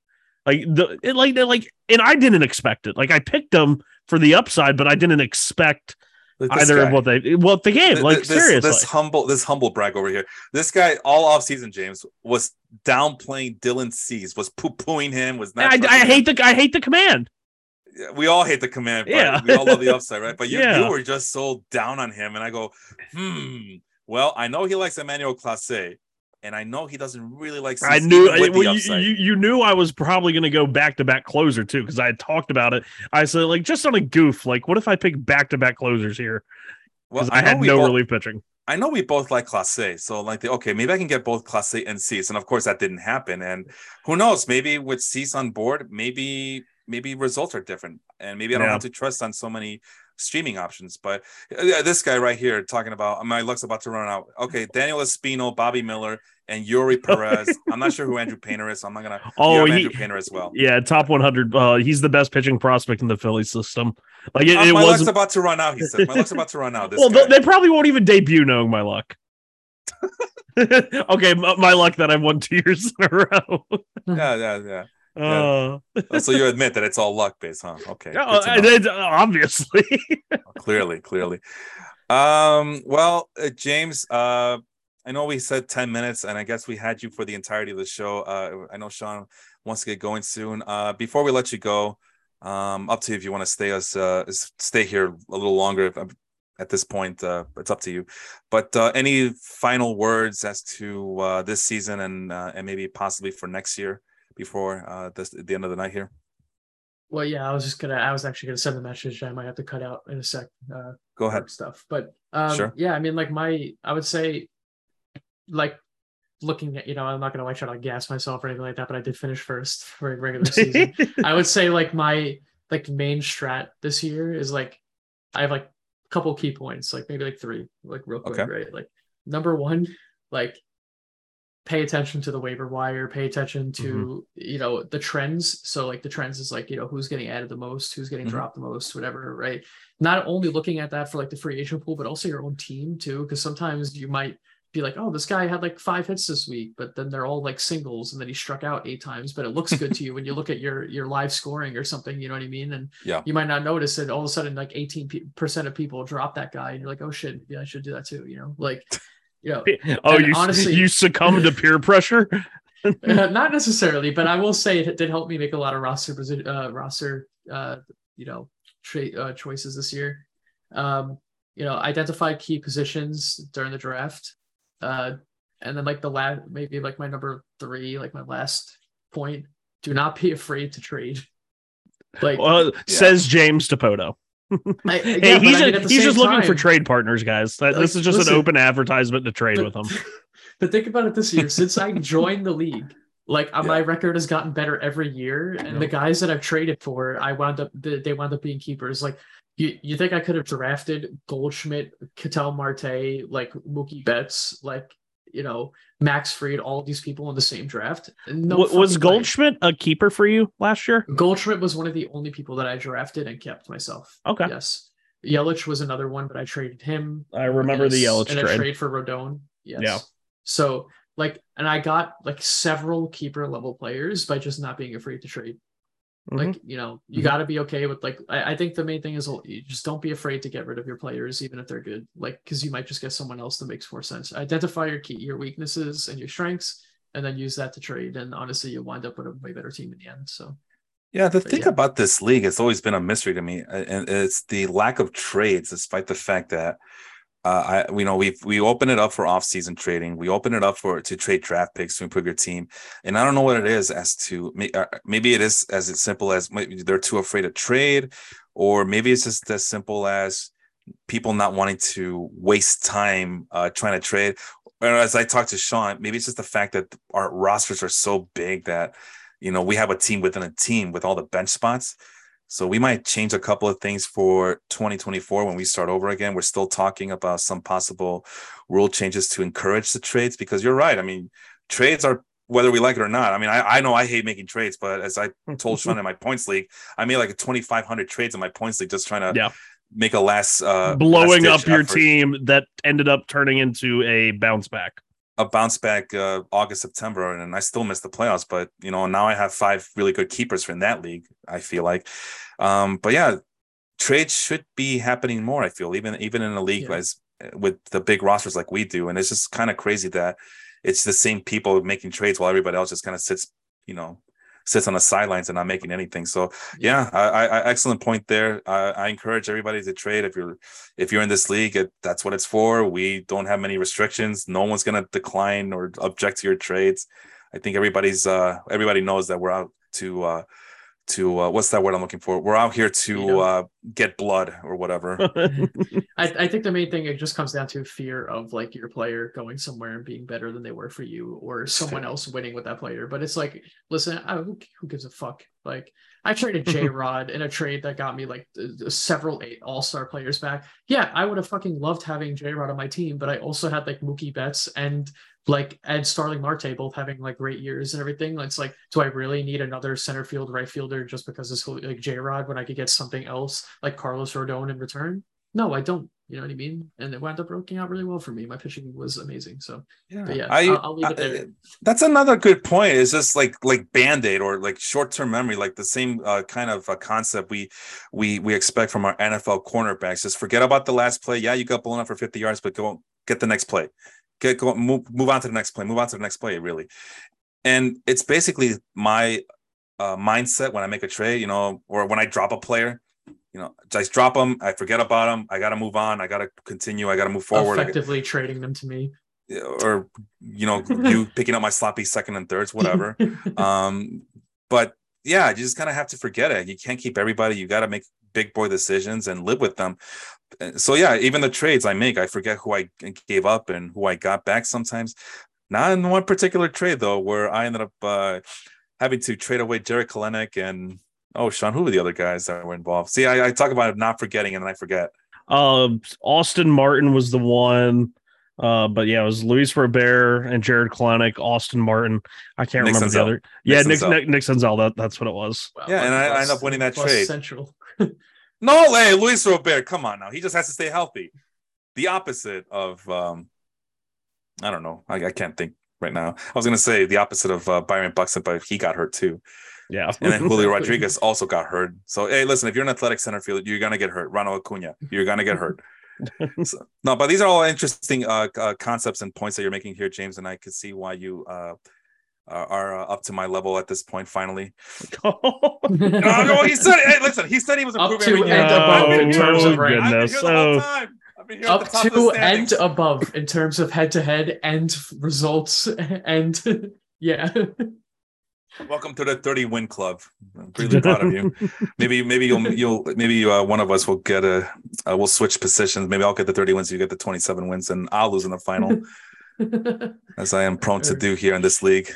like the it, like like and I didn't expect it. Like I picked them for the upside, but I didn't expect this either guy. of what they well the game. Like this, seriously. this humble this humble brag over here. This guy all off season, James, was downplaying Dylan Cease, was poo pooing him, was not. I, I trusting him. hate the I hate the command. we all hate the command, but Yeah. we all love the upside, right? [laughs] But you, Yeah. you were just so down on him, and I go, hmm. Well, I know he likes Emmanuel Clase, and I know he doesn't really like. I knew well, you, you, you knew I was probably going to go back to back closer too because I had talked about it. I said like just on a goof, like what if I pick back to back closers here well, I, know had no both- relief pitching. I know we both like Clase, so like, the, okay, maybe I can get both Clase and Cease, and of course that didn't happen. And who knows? Maybe with Cease on board, maybe maybe results are different, and maybe I don't Yeah. have to trust on so many streaming options. But uh, this guy right here talking about my luck's about to run out. Okay, [laughs] Daniel Espino, Bobby Miller, and Eury [laughs] Perez. I'm not sure who Andrew Painter is, so I'm not gonna. Oh, he- Andrew Painter as well. Yeah, top 100. Uh, he's the best pitching prospect in the Philly system. Like it, Uh, it my luck's wasn't. about to run out. He said, "My luck's about to run out." [laughs] Well, guy. they probably won't even debut knowing my luck. okay, my, my luck that I've won two years in a row. yeah, yeah, yeah. Uh, Oh, so you admit that it's all luck based, huh? Okay. uh, it- obviously. [laughs] clearly clearly. Um well uh, james uh i know we said 10 minutes and i guess we had you for the entirety of the show. Uh i know sean wants to get going soon. Uh before we let you go um up to you if you want to stay us uh stay here a little longer if, at this point uh it's up to you. But uh any final words as to uh this season and uh, and maybe possibly for next year before uh this the end of the night here Well, yeah, I was just gonna. I was actually gonna send the message. I might have to cut out in a sec. Uh, go ahead stuff, but um, Sure. yeah, I mean, like my, I would say, like looking at, you know, I'm not gonna like try to gas myself or anything like that, but I did finish first [laughs] for a regular season. [laughs] I would say like my like main strat this year is like I have like a couple key points, like maybe like three, like real quick, Okay. right? Like number one, like pay attention to the waiver wire, pay attention to Mm-hmm. you know the trends. So like the trends is like you know who's getting added the most, who's getting Mhm. dropped the most, whatever, right? Not only looking at that for like the free agent pool, but also your own team too, because sometimes you might be like, oh, this guy had like five hits this week, but then they're all like singles, and then he struck out eight times. But it looks good to you when you look at your your live scoring or something. You know what I mean? And [laughs] Yeah. you might not notice it. All of a sudden, like eighteen percent of people drop that guy, and you're like, oh shit, yeah, I should do that too. You know, like, you know, oh, you honestly- you succumb to peer pressure. [laughs] uh, not necessarily, but I will say it did help me make a lot of roster uh, roster uh, you know tra- uh, choices this year. Um, you know, identify key positions during the draft, uh, and then like the last maybe like my number three, like my last point. Do not be afraid to trade. Like Well, says James Depoto. I, [laughs] Hey, yeah, he's, I mean, at the he's just looking for trade partners, guys. That, this is just listen, an open advertisement to trade but, with them. [laughs] but think about it this year. Since I joined the league, like uh, my record has gotten better every year, and the guys that I've traded for, I wound up they wound up being keepers. Like You you think I could have drafted Goldschmidt, Ketel Marte, like Mookie Betts, like you know Max Fried, all these people in the same draft? No, W- was fucking way. Goldschmidt a keeper for you last year? Goldschmidt was one of the only people that I drafted and kept myself. Okay. Yes. Yelich was another one, but I traded him. I remember in the a- Yelich in a trade. trade for Rodon. Yes. Yeah. So like, and I got like several keeper level players by just not being afraid to trade. Mhm. Like you know, you Mhm. got to be okay with like. I, I think the main thing is you just don't be afraid to get rid of your players, even if they're good. Like because you might just get someone else that makes more sense. Identify your key, your weaknesses and your strengths, and then use that to trade. And honestly, you'll wind up with a way better team in the end. So Yeah, the But thing yeah. about this league has always been a mystery to me, and it's the lack of trades, despite the fact that uh, I, you know, we we open it up for off-season trading. We open it up for to trade draft picks to improve your team, and I don't know what it is as to uh, maybe it is as simple as they're too afraid to trade, or maybe it's just as simple as people not wanting to waste time uh, trying to trade. Or as I talked to Sean, maybe it's just the fact that our rosters are so big that you know we have a team within a team with all the bench spots so we might change a couple of things for 2024 when we start over again we're still talking about some possible rule changes to encourage the trades because you're right i mean trades are whether we like it or not i mean i, I know i hate making trades but as i [laughs] told sean in my points league i made like a 2500 trades in my points league just trying to Yeah. make a last uh blowing up last-ditch your effort. team that ended up turning into a bounce back. A bounce back uh, August, September, and I still missed the playoffs. But you know, now I have five really good keepers in that league. I feel like, um, but yeah, trades should be happening more. I feel even even in a league Yeah. as with the big rosters like we do, and it's just kind of crazy that it's the same people making trades while everybody else just kind of sits, you know, sits on the sidelines and not making anything. So yeah, I, I, I- excellent point there. I, I encourage everybody to trade if you're if you're in this league. It, that's what it's for. We don't have many restrictions. No one's gonna decline or object to your trades. I think everybody's uh everybody knows that we're out to uh to uh, what's that word I'm looking for? We're out here You to know. uh get blood or whatever. [laughs] I, I think the main thing it just comes down to fear of like your player going somewhere and being better than they were for you or someone else winning with that player. But it's like, listen, I, who, who gives a fuck? Like I traded [laughs] J Rod in a trade that got me like uh, several eight All Star players back. Yeah, I would have fucking loved having J Rod on my team, but I also had like Mookie Betts and like Ed Starling Marte both having like great years and everything. It's like, do I really need another center field right fielder just because it's like J Rod when I could get something else like Carlos Rodon in return? No, I don't. You know what I mean? And it wound up working out really well for me. My pitching was amazing. So, but yeah, I, I'll, I'll leave it I- there. that's another good point. It's just like like band-aid or like short-term memory, like the same uh, kind of uh, concept we we we expect from our NFL cornerbacks. Just forget about the last play. Yeah, you got blown up for 50 yards, but go get the next play. Get go move move on to the next play. Move on to the next play, really. And it's basically my uh, mindset when I make a trade, you know, or when I drop a player. You know, just drop them. I forget about them. I got to move on. I got to continue. I got to move forward. Effectively trading them to me. or you know you [laughs] picking up my sloppy second and thirds whatever [laughs] um but yeah you just kind of have to forget it you can't keep everybody you got to make big boy decisions and live with them so yeah even the trades i make i forget who i gave up and who i got back sometimes not in one particular trade though where i ended up uh having to trade away Jarred Kelenic and oh Sean who were the other guys that were involved see i, I talk about not forgetting and then i forget Uh, Austin Martin was the one. Uh, but yeah, it was Luis Robert and Jarred Kelenic, Austin Martin. I can't Nick remember Senzel. the other. Yeah, Nick Nick Senzel. Nick, Nick Senzel. That, that's what it was. Wow, Yeah, and I- I end up winning that trade. Central. No, hey, Luis Robert, come on now. He just has to stay healthy. The opposite of, um, I don't know. I, I can't think right now. I was going to say the opposite of uh, Byron Buxton, but he got hurt too. Yeah. And then Julio [laughs] Rodriguez also got hurt. So, hey, listen, if you're an athletic center field, you're going to get hurt. Ronald Acuna, you're going to get hurt. [laughs] So- no, but these are all interesting uh, uh, concepts and points that you're making here, James. And I could see why you uh, are, are uh, up to my level at this point, finally. [laughs] Oh, No, no, he [laughs] said, hey, listen, he said he was Up improving to every and above in terms of oh, rank. I've been goodness. here the whole Oh. time. I've been here at Up the top of the to and above in terms of head to head and results and [laughs] yeah. Welcome to the 30 win club. I'm really proud of you. Maybe, maybe you'll, you'll, maybe uh, one of us will get a, uh, we'll switch positions. Maybe I'll get the 30 wins, you get the 27 wins, and I'll lose in the final, as I am prone to do here in this league.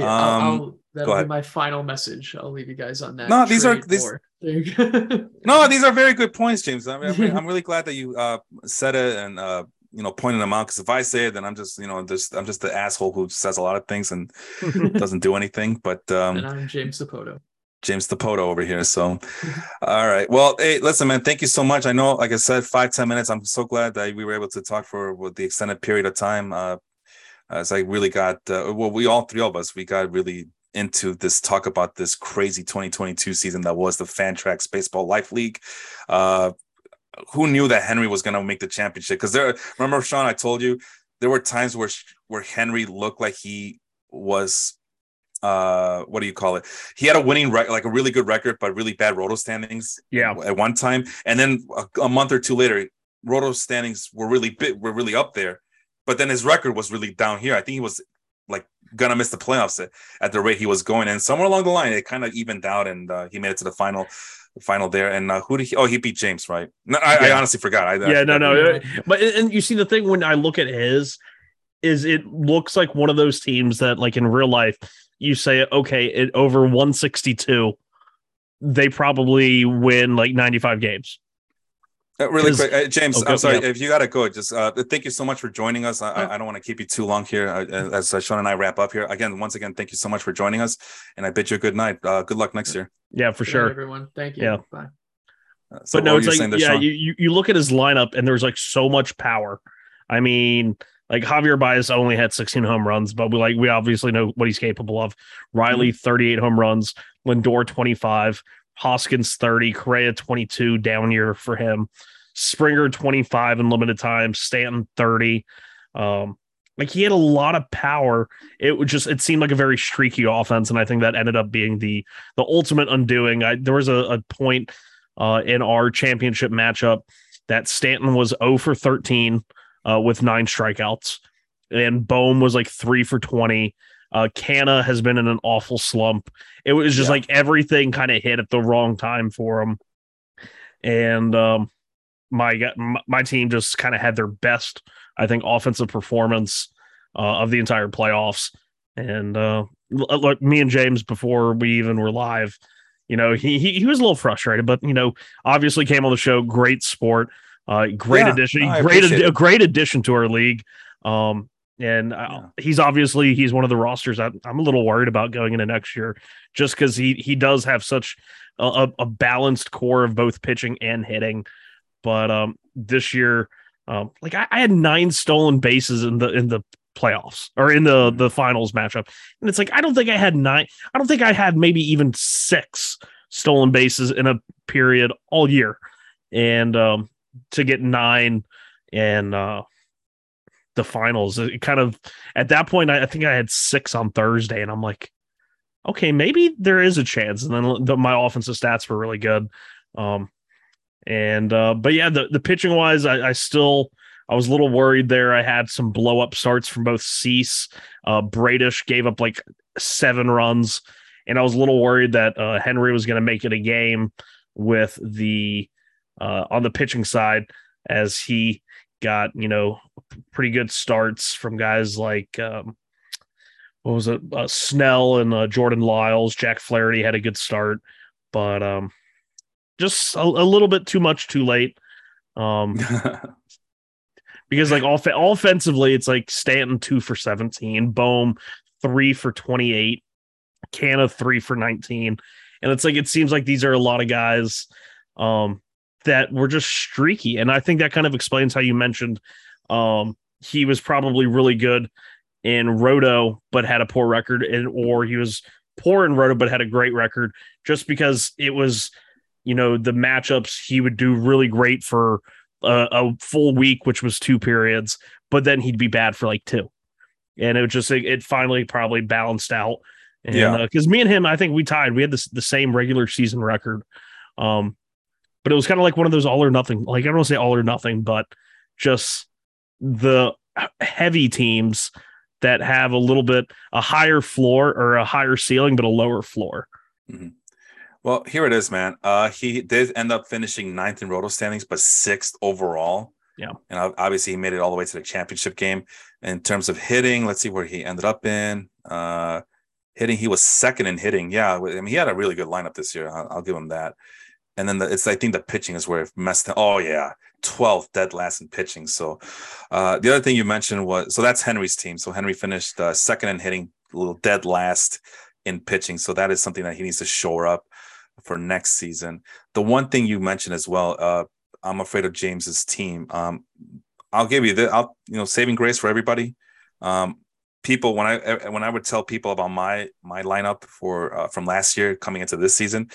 Yeah, I'll, Um, I'll, that'll ahead. be my final message. I'll leave you guys on that. No, these are- these- There you go. No, these are very good points, James. I mean, I'm, re- I'm really glad that you uh, said it and uh, you know pointed them out. Because if I say it, then I'm just you know just I'm just the asshole who says a lot of things and [laughs] doesn't do anything. But um, and I'm James Sapoto. James Depoto over here. So, [laughs] all right. Well, hey, listen, man. Thank you so much. I know, like I said, five ten minutes. I'm so glad that we were able to talk for the extended period of time. Uh, as I really got, uh, well, we all three of us, we got really into this talk about this crazy 2022 season that was the Fantrax Baseball Life League. Uh, who knew that Henry was going to make the championship? Because there, remember, Sean, I told you there were times where where Henry looked like he was uh what do you call it he had a winning record like a really good record but really bad roto standings Yeah. at one time and then a, a month or two later roto standings were really bit were really up there but then his record was really down here. I think he was like gonna miss the playoffs at, at the rate he was going. And somewhere along the line it kind of evened out and uh, he made it to the final final there. And uh, who did he oh he beat james right? No i, I honestly forgot. I, I yeah, no, no. But and you see the thing when I look at his is it looks like one of those teams that like in real life you say okay, it over 162 they probably win like 95 games. Uh, really 'Cause- quick, uh, James. Oh, go- I'm sorry yeah. if you gotta go. Just uh, thank you so much for joining us. I, I- I don't want to keep you too long here uh, as uh, Sean and I wrap up here. Again, once again, thank you so much for joining us, and I bid you a good night. Uh, good luck next year. Yeah, for Good night, sure. everyone. Thank you. Yeah. Bye. Uh, so but no, it's you like there, yeah, Sean? you, you you look at his lineup and there's like so much power. I mean, like Javier Baez only had 16 home runs, but we like we obviously know what he's capable of. Riley Mm-hmm. 38 home runs, Lindor 25, Hoskins 30, Correa 22 down year for him, Springer 25 in limited time, Stanton 30. Um, like he had a lot of power. It would just it seemed like a very streaky offense, and I think that ended up being the the ultimate undoing. I, there was a, a point uh, in our championship matchup that Stanton was 0 for 13 uh, with nine strikeouts, and Bohm was like three for 20. Uh, Canna has been in an awful slump. It was just Yeah. like everything kind of hit at the wrong time for him, and um, my my, team just kind of had their best, I think, offensive performance uh, of the entire playoffs. And uh, look, me and James before we even were live, you know, he, he he was a little frustrated, but you know, obviously came on the show. Great sport, uh, great Yeah, addition, no, great ad- a great addition to our league. Um, and Yeah. he's obviously he's one of the rosters that I'm a little worried about going into next year, just because he he does have such a, a, balanced core of both pitching and hitting. But um, this year, um, like I, I had nine stolen bases in the in the playoffs or in the Mhm. the finals matchup, and it's like I don't think I had nine. I don't think I had maybe even six stolen bases in a period all year, and um, to get nine and uh, the finals, it kind of at that point I, I think I had six on Thursday, and I'm like, okay, maybe there is a chance. And then the, my offensive stats were really good. Um, and uh, but yeah, the the pitching wise, I, I still I was a little worried there. I had some blow up starts from both Cease, uh, Bradish gave up like seven runs, and I was a little worried that uh, Henry was going to make it a game with the uh, on the pitching side as he got you know pretty good starts from guys like um, what was it uh, Snell and uh, Jordan Lyles. Jack Flaherty had a good start, but um, just a, a little bit too much too late. Um, [laughs] because like off- offensively, it's like Stanton two for 17, Bohm three for 28, Canna three for 19. And it's like it seems like these are a lot of guys um that were just streaky. And I think that kind of explains how you mentioned um he was probably really good in Roto, but had a poor record, and or he was poor in Roto, but had a great record, just because it was, you know, the matchups he would do really great for a, a full week, which was two periods, but then he'd be bad for like two. And it was just, it, it finally probably balanced out. And, Yeah. Because me and him, I think we tied. We had this, the same regular season record. Um, but it was kind of like one of those all or nothing. Like, I don't want to say all or nothing, but just the heavy teams that have a little bit a higher floor or a higher ceiling, but a lower floor. well, here it is, man. Uh, he did end up finishing ninth in roto standings, but sixth overall. Yeah. and obviously he made it all the way to the championship game. In terms of hitting, let's see where he ended up in. Uh, hitting. He was second in hitting. Yeah, I mean, he had a really good lineup this year. I'll, I'll give him that. And then the, it's I think the pitching is where it messed. Up. Oh yeah, 12th dead last in pitching. So uh, the other thing you mentioned was so that's Henry's team. So Henry finished uh, second in hitting, a little dead last in pitching. So that is something that he needs to shore up for next season. The one thing you mentioned as well, uh, I'm afraid of James's team. Um, I'll give you the, I'll you know saving grace for everybody. Um, people when I when I would tell people about my my lineup for uh, from last year coming into this season,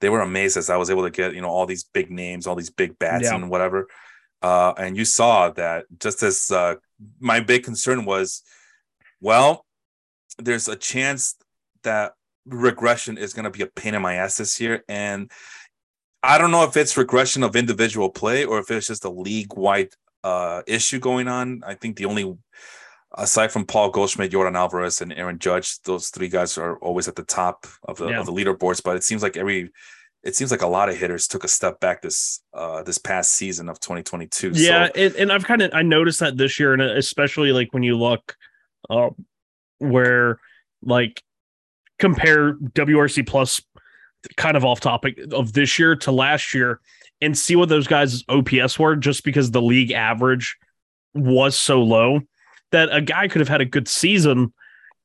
they were amazed as I was able to get you know all these big names, all these big bats yeah. and whatever. Uh, and you saw that just as uh, my big concern was, well, there's a chance that regression is going to be a pain in my ass this year, and I don't know if it's regression of individual play or if it's just a league wide uh, issue going on. I think the only aside from Paul Goldschmidt, Yordan Alvarez, and Aaron Judge, those three guys are always at the top of the, yeah. of the leaderboards. But it seems like every it seems like a lot of hitters took a step back this uh this past season of 2022 yeah so. and, and i've kind of i noticed that this year and especially like when you look uh, where like compare wrc plus kind of off topic of this year to last year and see what those guys ops were just because the league average was so low that a guy could have had a good season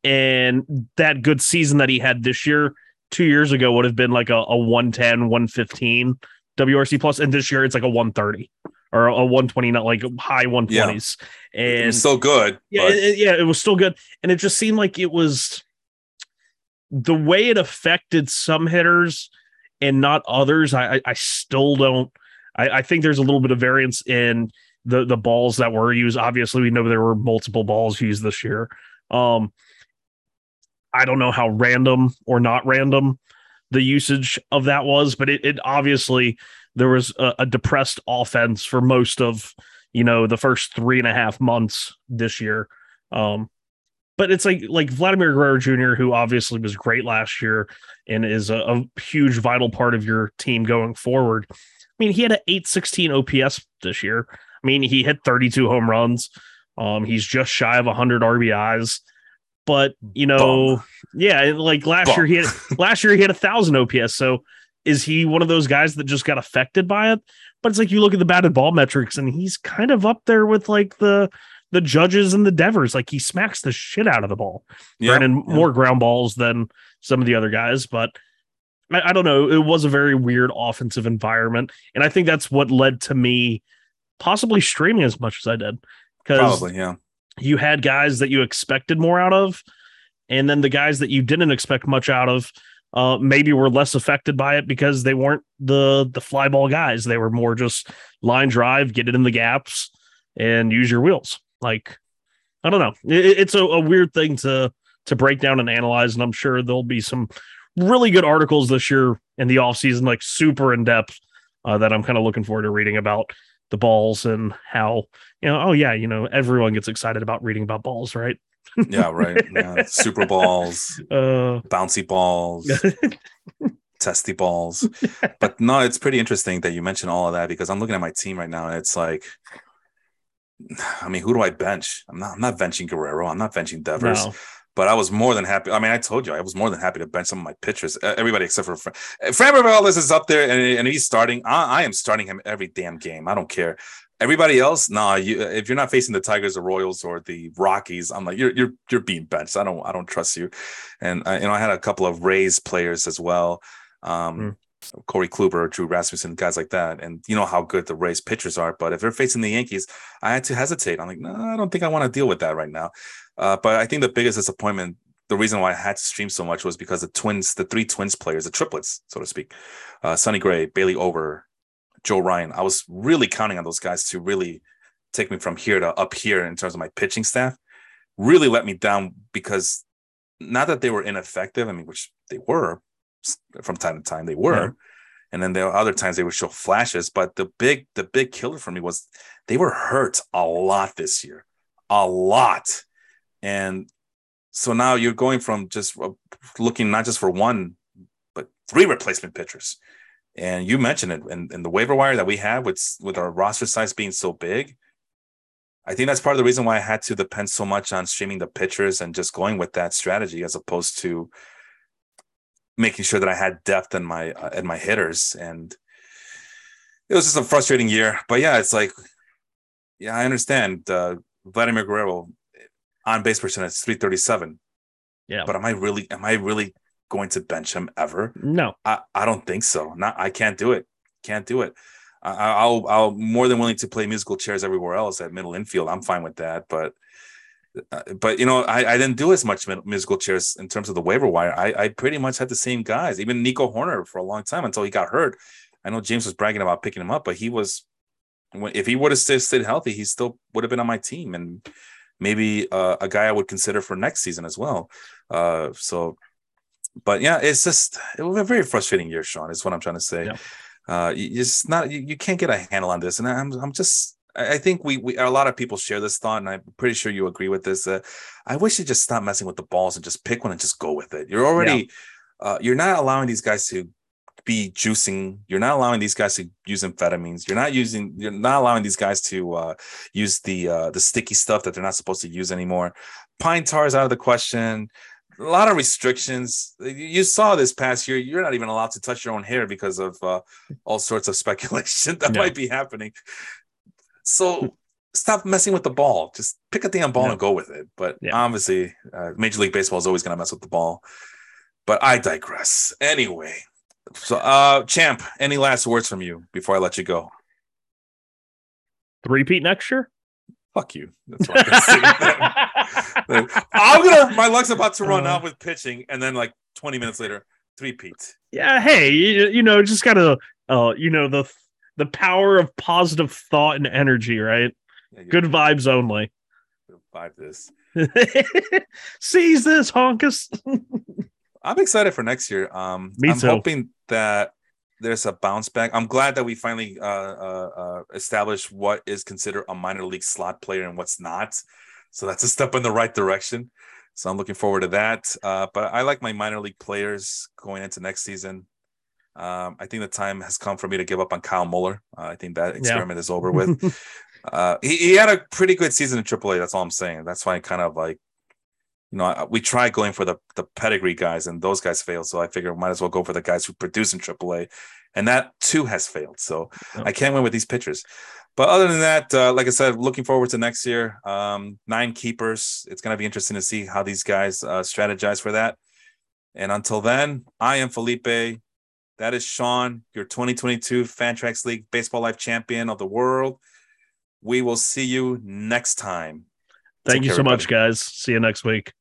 and that good season that he had this year two years ago would have been like a, a 110 115 wrc plus and this year it's like a 130 or a 120 not like high 120s yeah. and still good yeah it, yeah it was still good and it just seemed like it was the way it affected some hitters and not others i i, I still don't I, I think there's a little bit of variance in the the balls that were used. Obviously, we know there were multiple balls used this year. Um, I don't know how random or not random the usage of that was, but it, it obviously there was a, a, depressed offense for most of you know the first three and a half months this year. Um, but it's like like Vladimir Guerrero Jr., who obviously was great last year and is a, a huge vital part of your team going forward. I mean, he had an 816 OPS this year. I mean, he hit 32 home runs. Um, he's just shy of 100 RBIs. But you know, Bum. yeah, like last Bum. year he had [laughs] last year he had a thousand OPS. So is he one of those guys that just got affected by it? But it's like you look at the batted ball metrics, and he's kind of up there with like the the judges and the Devers. Like he smacks the shit out of the ball, yeah, and yeah. more ground balls than some of the other guys. But I, I, don't know. It was a very weird offensive environment, and I think that's what led to me possibly streaming as much as I did. Because probably, yeah. You had guys that you expected more out of, and then the guys that you didn't expect much out of uh, maybe were less affected by it because they weren't the the fly ball guys. They were more just line drive, get it in the gaps, and use your wheels. Like I don't know, it, it's a, a weird thing to to break down and analyze, and I'm sure there'll be some really good articles this year in the off season, like super in depth, uh, that I'm kind of looking forward to reading about the balls and how you know oh yeah you know everyone gets excited about reading about balls right? Yeah right. Yeah. [laughs] super balls uh, bouncy balls [laughs] testy balls. But no it's pretty interesting that you mentioned all of that because i'm looking at my team right now and it's like [sighs] i mean who do i bench? I'm not i'm not benching guerrero. I'm not benching devers. No. But I was more than happy. I mean, I told you I was more than happy to bench some of my pitchers. Everybody except for Fran, Framber Valdez is up there, and, and he's starting. I, I, am starting him every damn game. I don't care. Everybody else, nah. You, if you're not facing the Tigers, or Royals, or the Rockies, I'm like you're you're you're being benched. I don't I don't trust you. And I, you know, I had a couple of Rays players as well. Um, mm. Corey Kluber, Drew Rasmussen, guys like that. And you know how good the Rays pitchers are. But if they're facing the Yankees, I had to hesitate. I'm like, no, I don't think I want to deal with that right now. Uh, but I think the biggest disappointment, the reason why I had to stream so much was because the twins, the three twins players, the triplets, so to speak, uh, Sonny Gray, Bailey Ober, Joe Ryan. I was really counting on those guys to really take me from here to up here in terms of my pitching staff. Really let me down because not that they were ineffective. I mean, which they were, from time to time they were yeah. and then there are other times they would show flashes but the big the big killer for me was they were hurt a lot this year a lot and so now you're going from just looking not just for one but three replacement pitchers and you mentioned it in, in the waiver wire that we have with with our roster size being so big I think that's part of the reason why I had to depend so much on streaming the pitchers and just going with that strategy as opposed to making sure that I had depth in my uh, in my hitters. And it was just a frustrating year. But yeah, it's like, yeah, I understand. Uh, Vladimir Guerrero on base percentage three thirty seven. Yeah, but am I really am I really going to bench him ever? No, I, I don't think so. Not I can't do it. Can't do it. I, will I'll more than willing to play musical chairs everywhere else at middle infield. I'm fine with that, but uh, but you know I, I didn't do as much musical chairs in terms of the waiver wire. I, I pretty much had the same guys, even Nico Hoerner for a long time until he got hurt. I know James was bragging about picking him up, but he was if he would have stayed, stayed healthy, he still would have been on my team and maybe uh, a guy I would consider for next season as well. Uh, so, but yeah, it's just it was a very frustrating year, Sean. Is what I'm trying to say. Yeah uh, it's not you, you can't get a handle on this. And I'm I'm just I think we we a lot of people share this thought, and I'm pretty sure you agree with this. Uh, I wish you just stop messing with the balls and just pick one and just go with it. You're already yeah. uh, you're not allowing these guys to be juicing. You're not allowing these guys to use amphetamines. You're not using. You're not allowing these guys to uh, use the uh, the sticky stuff that they're not supposed to use anymore. Pine tar is out of the question a lot of restrictions. You saw this past year. You're not even allowed to touch your own hair because of uh, all sorts of [laughs] speculation that might be happening. So stop messing with the ball. Just pick a damn ball yeah. and go with it. But yeah. obviously, uh, Major League Baseball is always going to mess with the ball. But I digress. Anyway, so uh, champ, any last words from you before I let you go? Three Pete next year. Fuck you. That's what I'm gonna say. [laughs] I'm gonna. My luck's about to run uh, out with pitching, and then like 20 minutes later, three Pete. Yeah. Hey, you, you know, just gotta, uh, you know, the the power of positive thought and energy, right? Yeah, Good vibes only. Vibe this. [laughs] Seize this, honkus. I'm excited for next year. Um, Me I'm too. hoping that there's a bounce back. I'm glad that we finally uh, uh, uh, established what is considered a minor league slot player and what's not. So that's a step in the right direction. So I'm looking forward to that. Uh, but I like my minor league players going into next season. Um, I think the time has come for me to give up on Kyle Muller. Uh, I think that experiment yeah. is over with. [laughs] Uh, he, he had a pretty good season in AAA. That's all I'm saying. That's why I kind of like you know, we tried going for the the pedigree guys, and those guys failed. So I figure might as well go for the guys who produce in AAA, and that too has failed. So oh. I can't win with these pitchers. But other than that, uh, like I said, looking forward to next year. Um, nine keepers. It's going to be interesting to see how these guys uh, strategize for that. And until then, I am Felipe. That is Sean, your 2022 Fantrax League Baseball Life Champion of the world. We will see you next time. Thank Take you so everybody. much, guys. See you next week.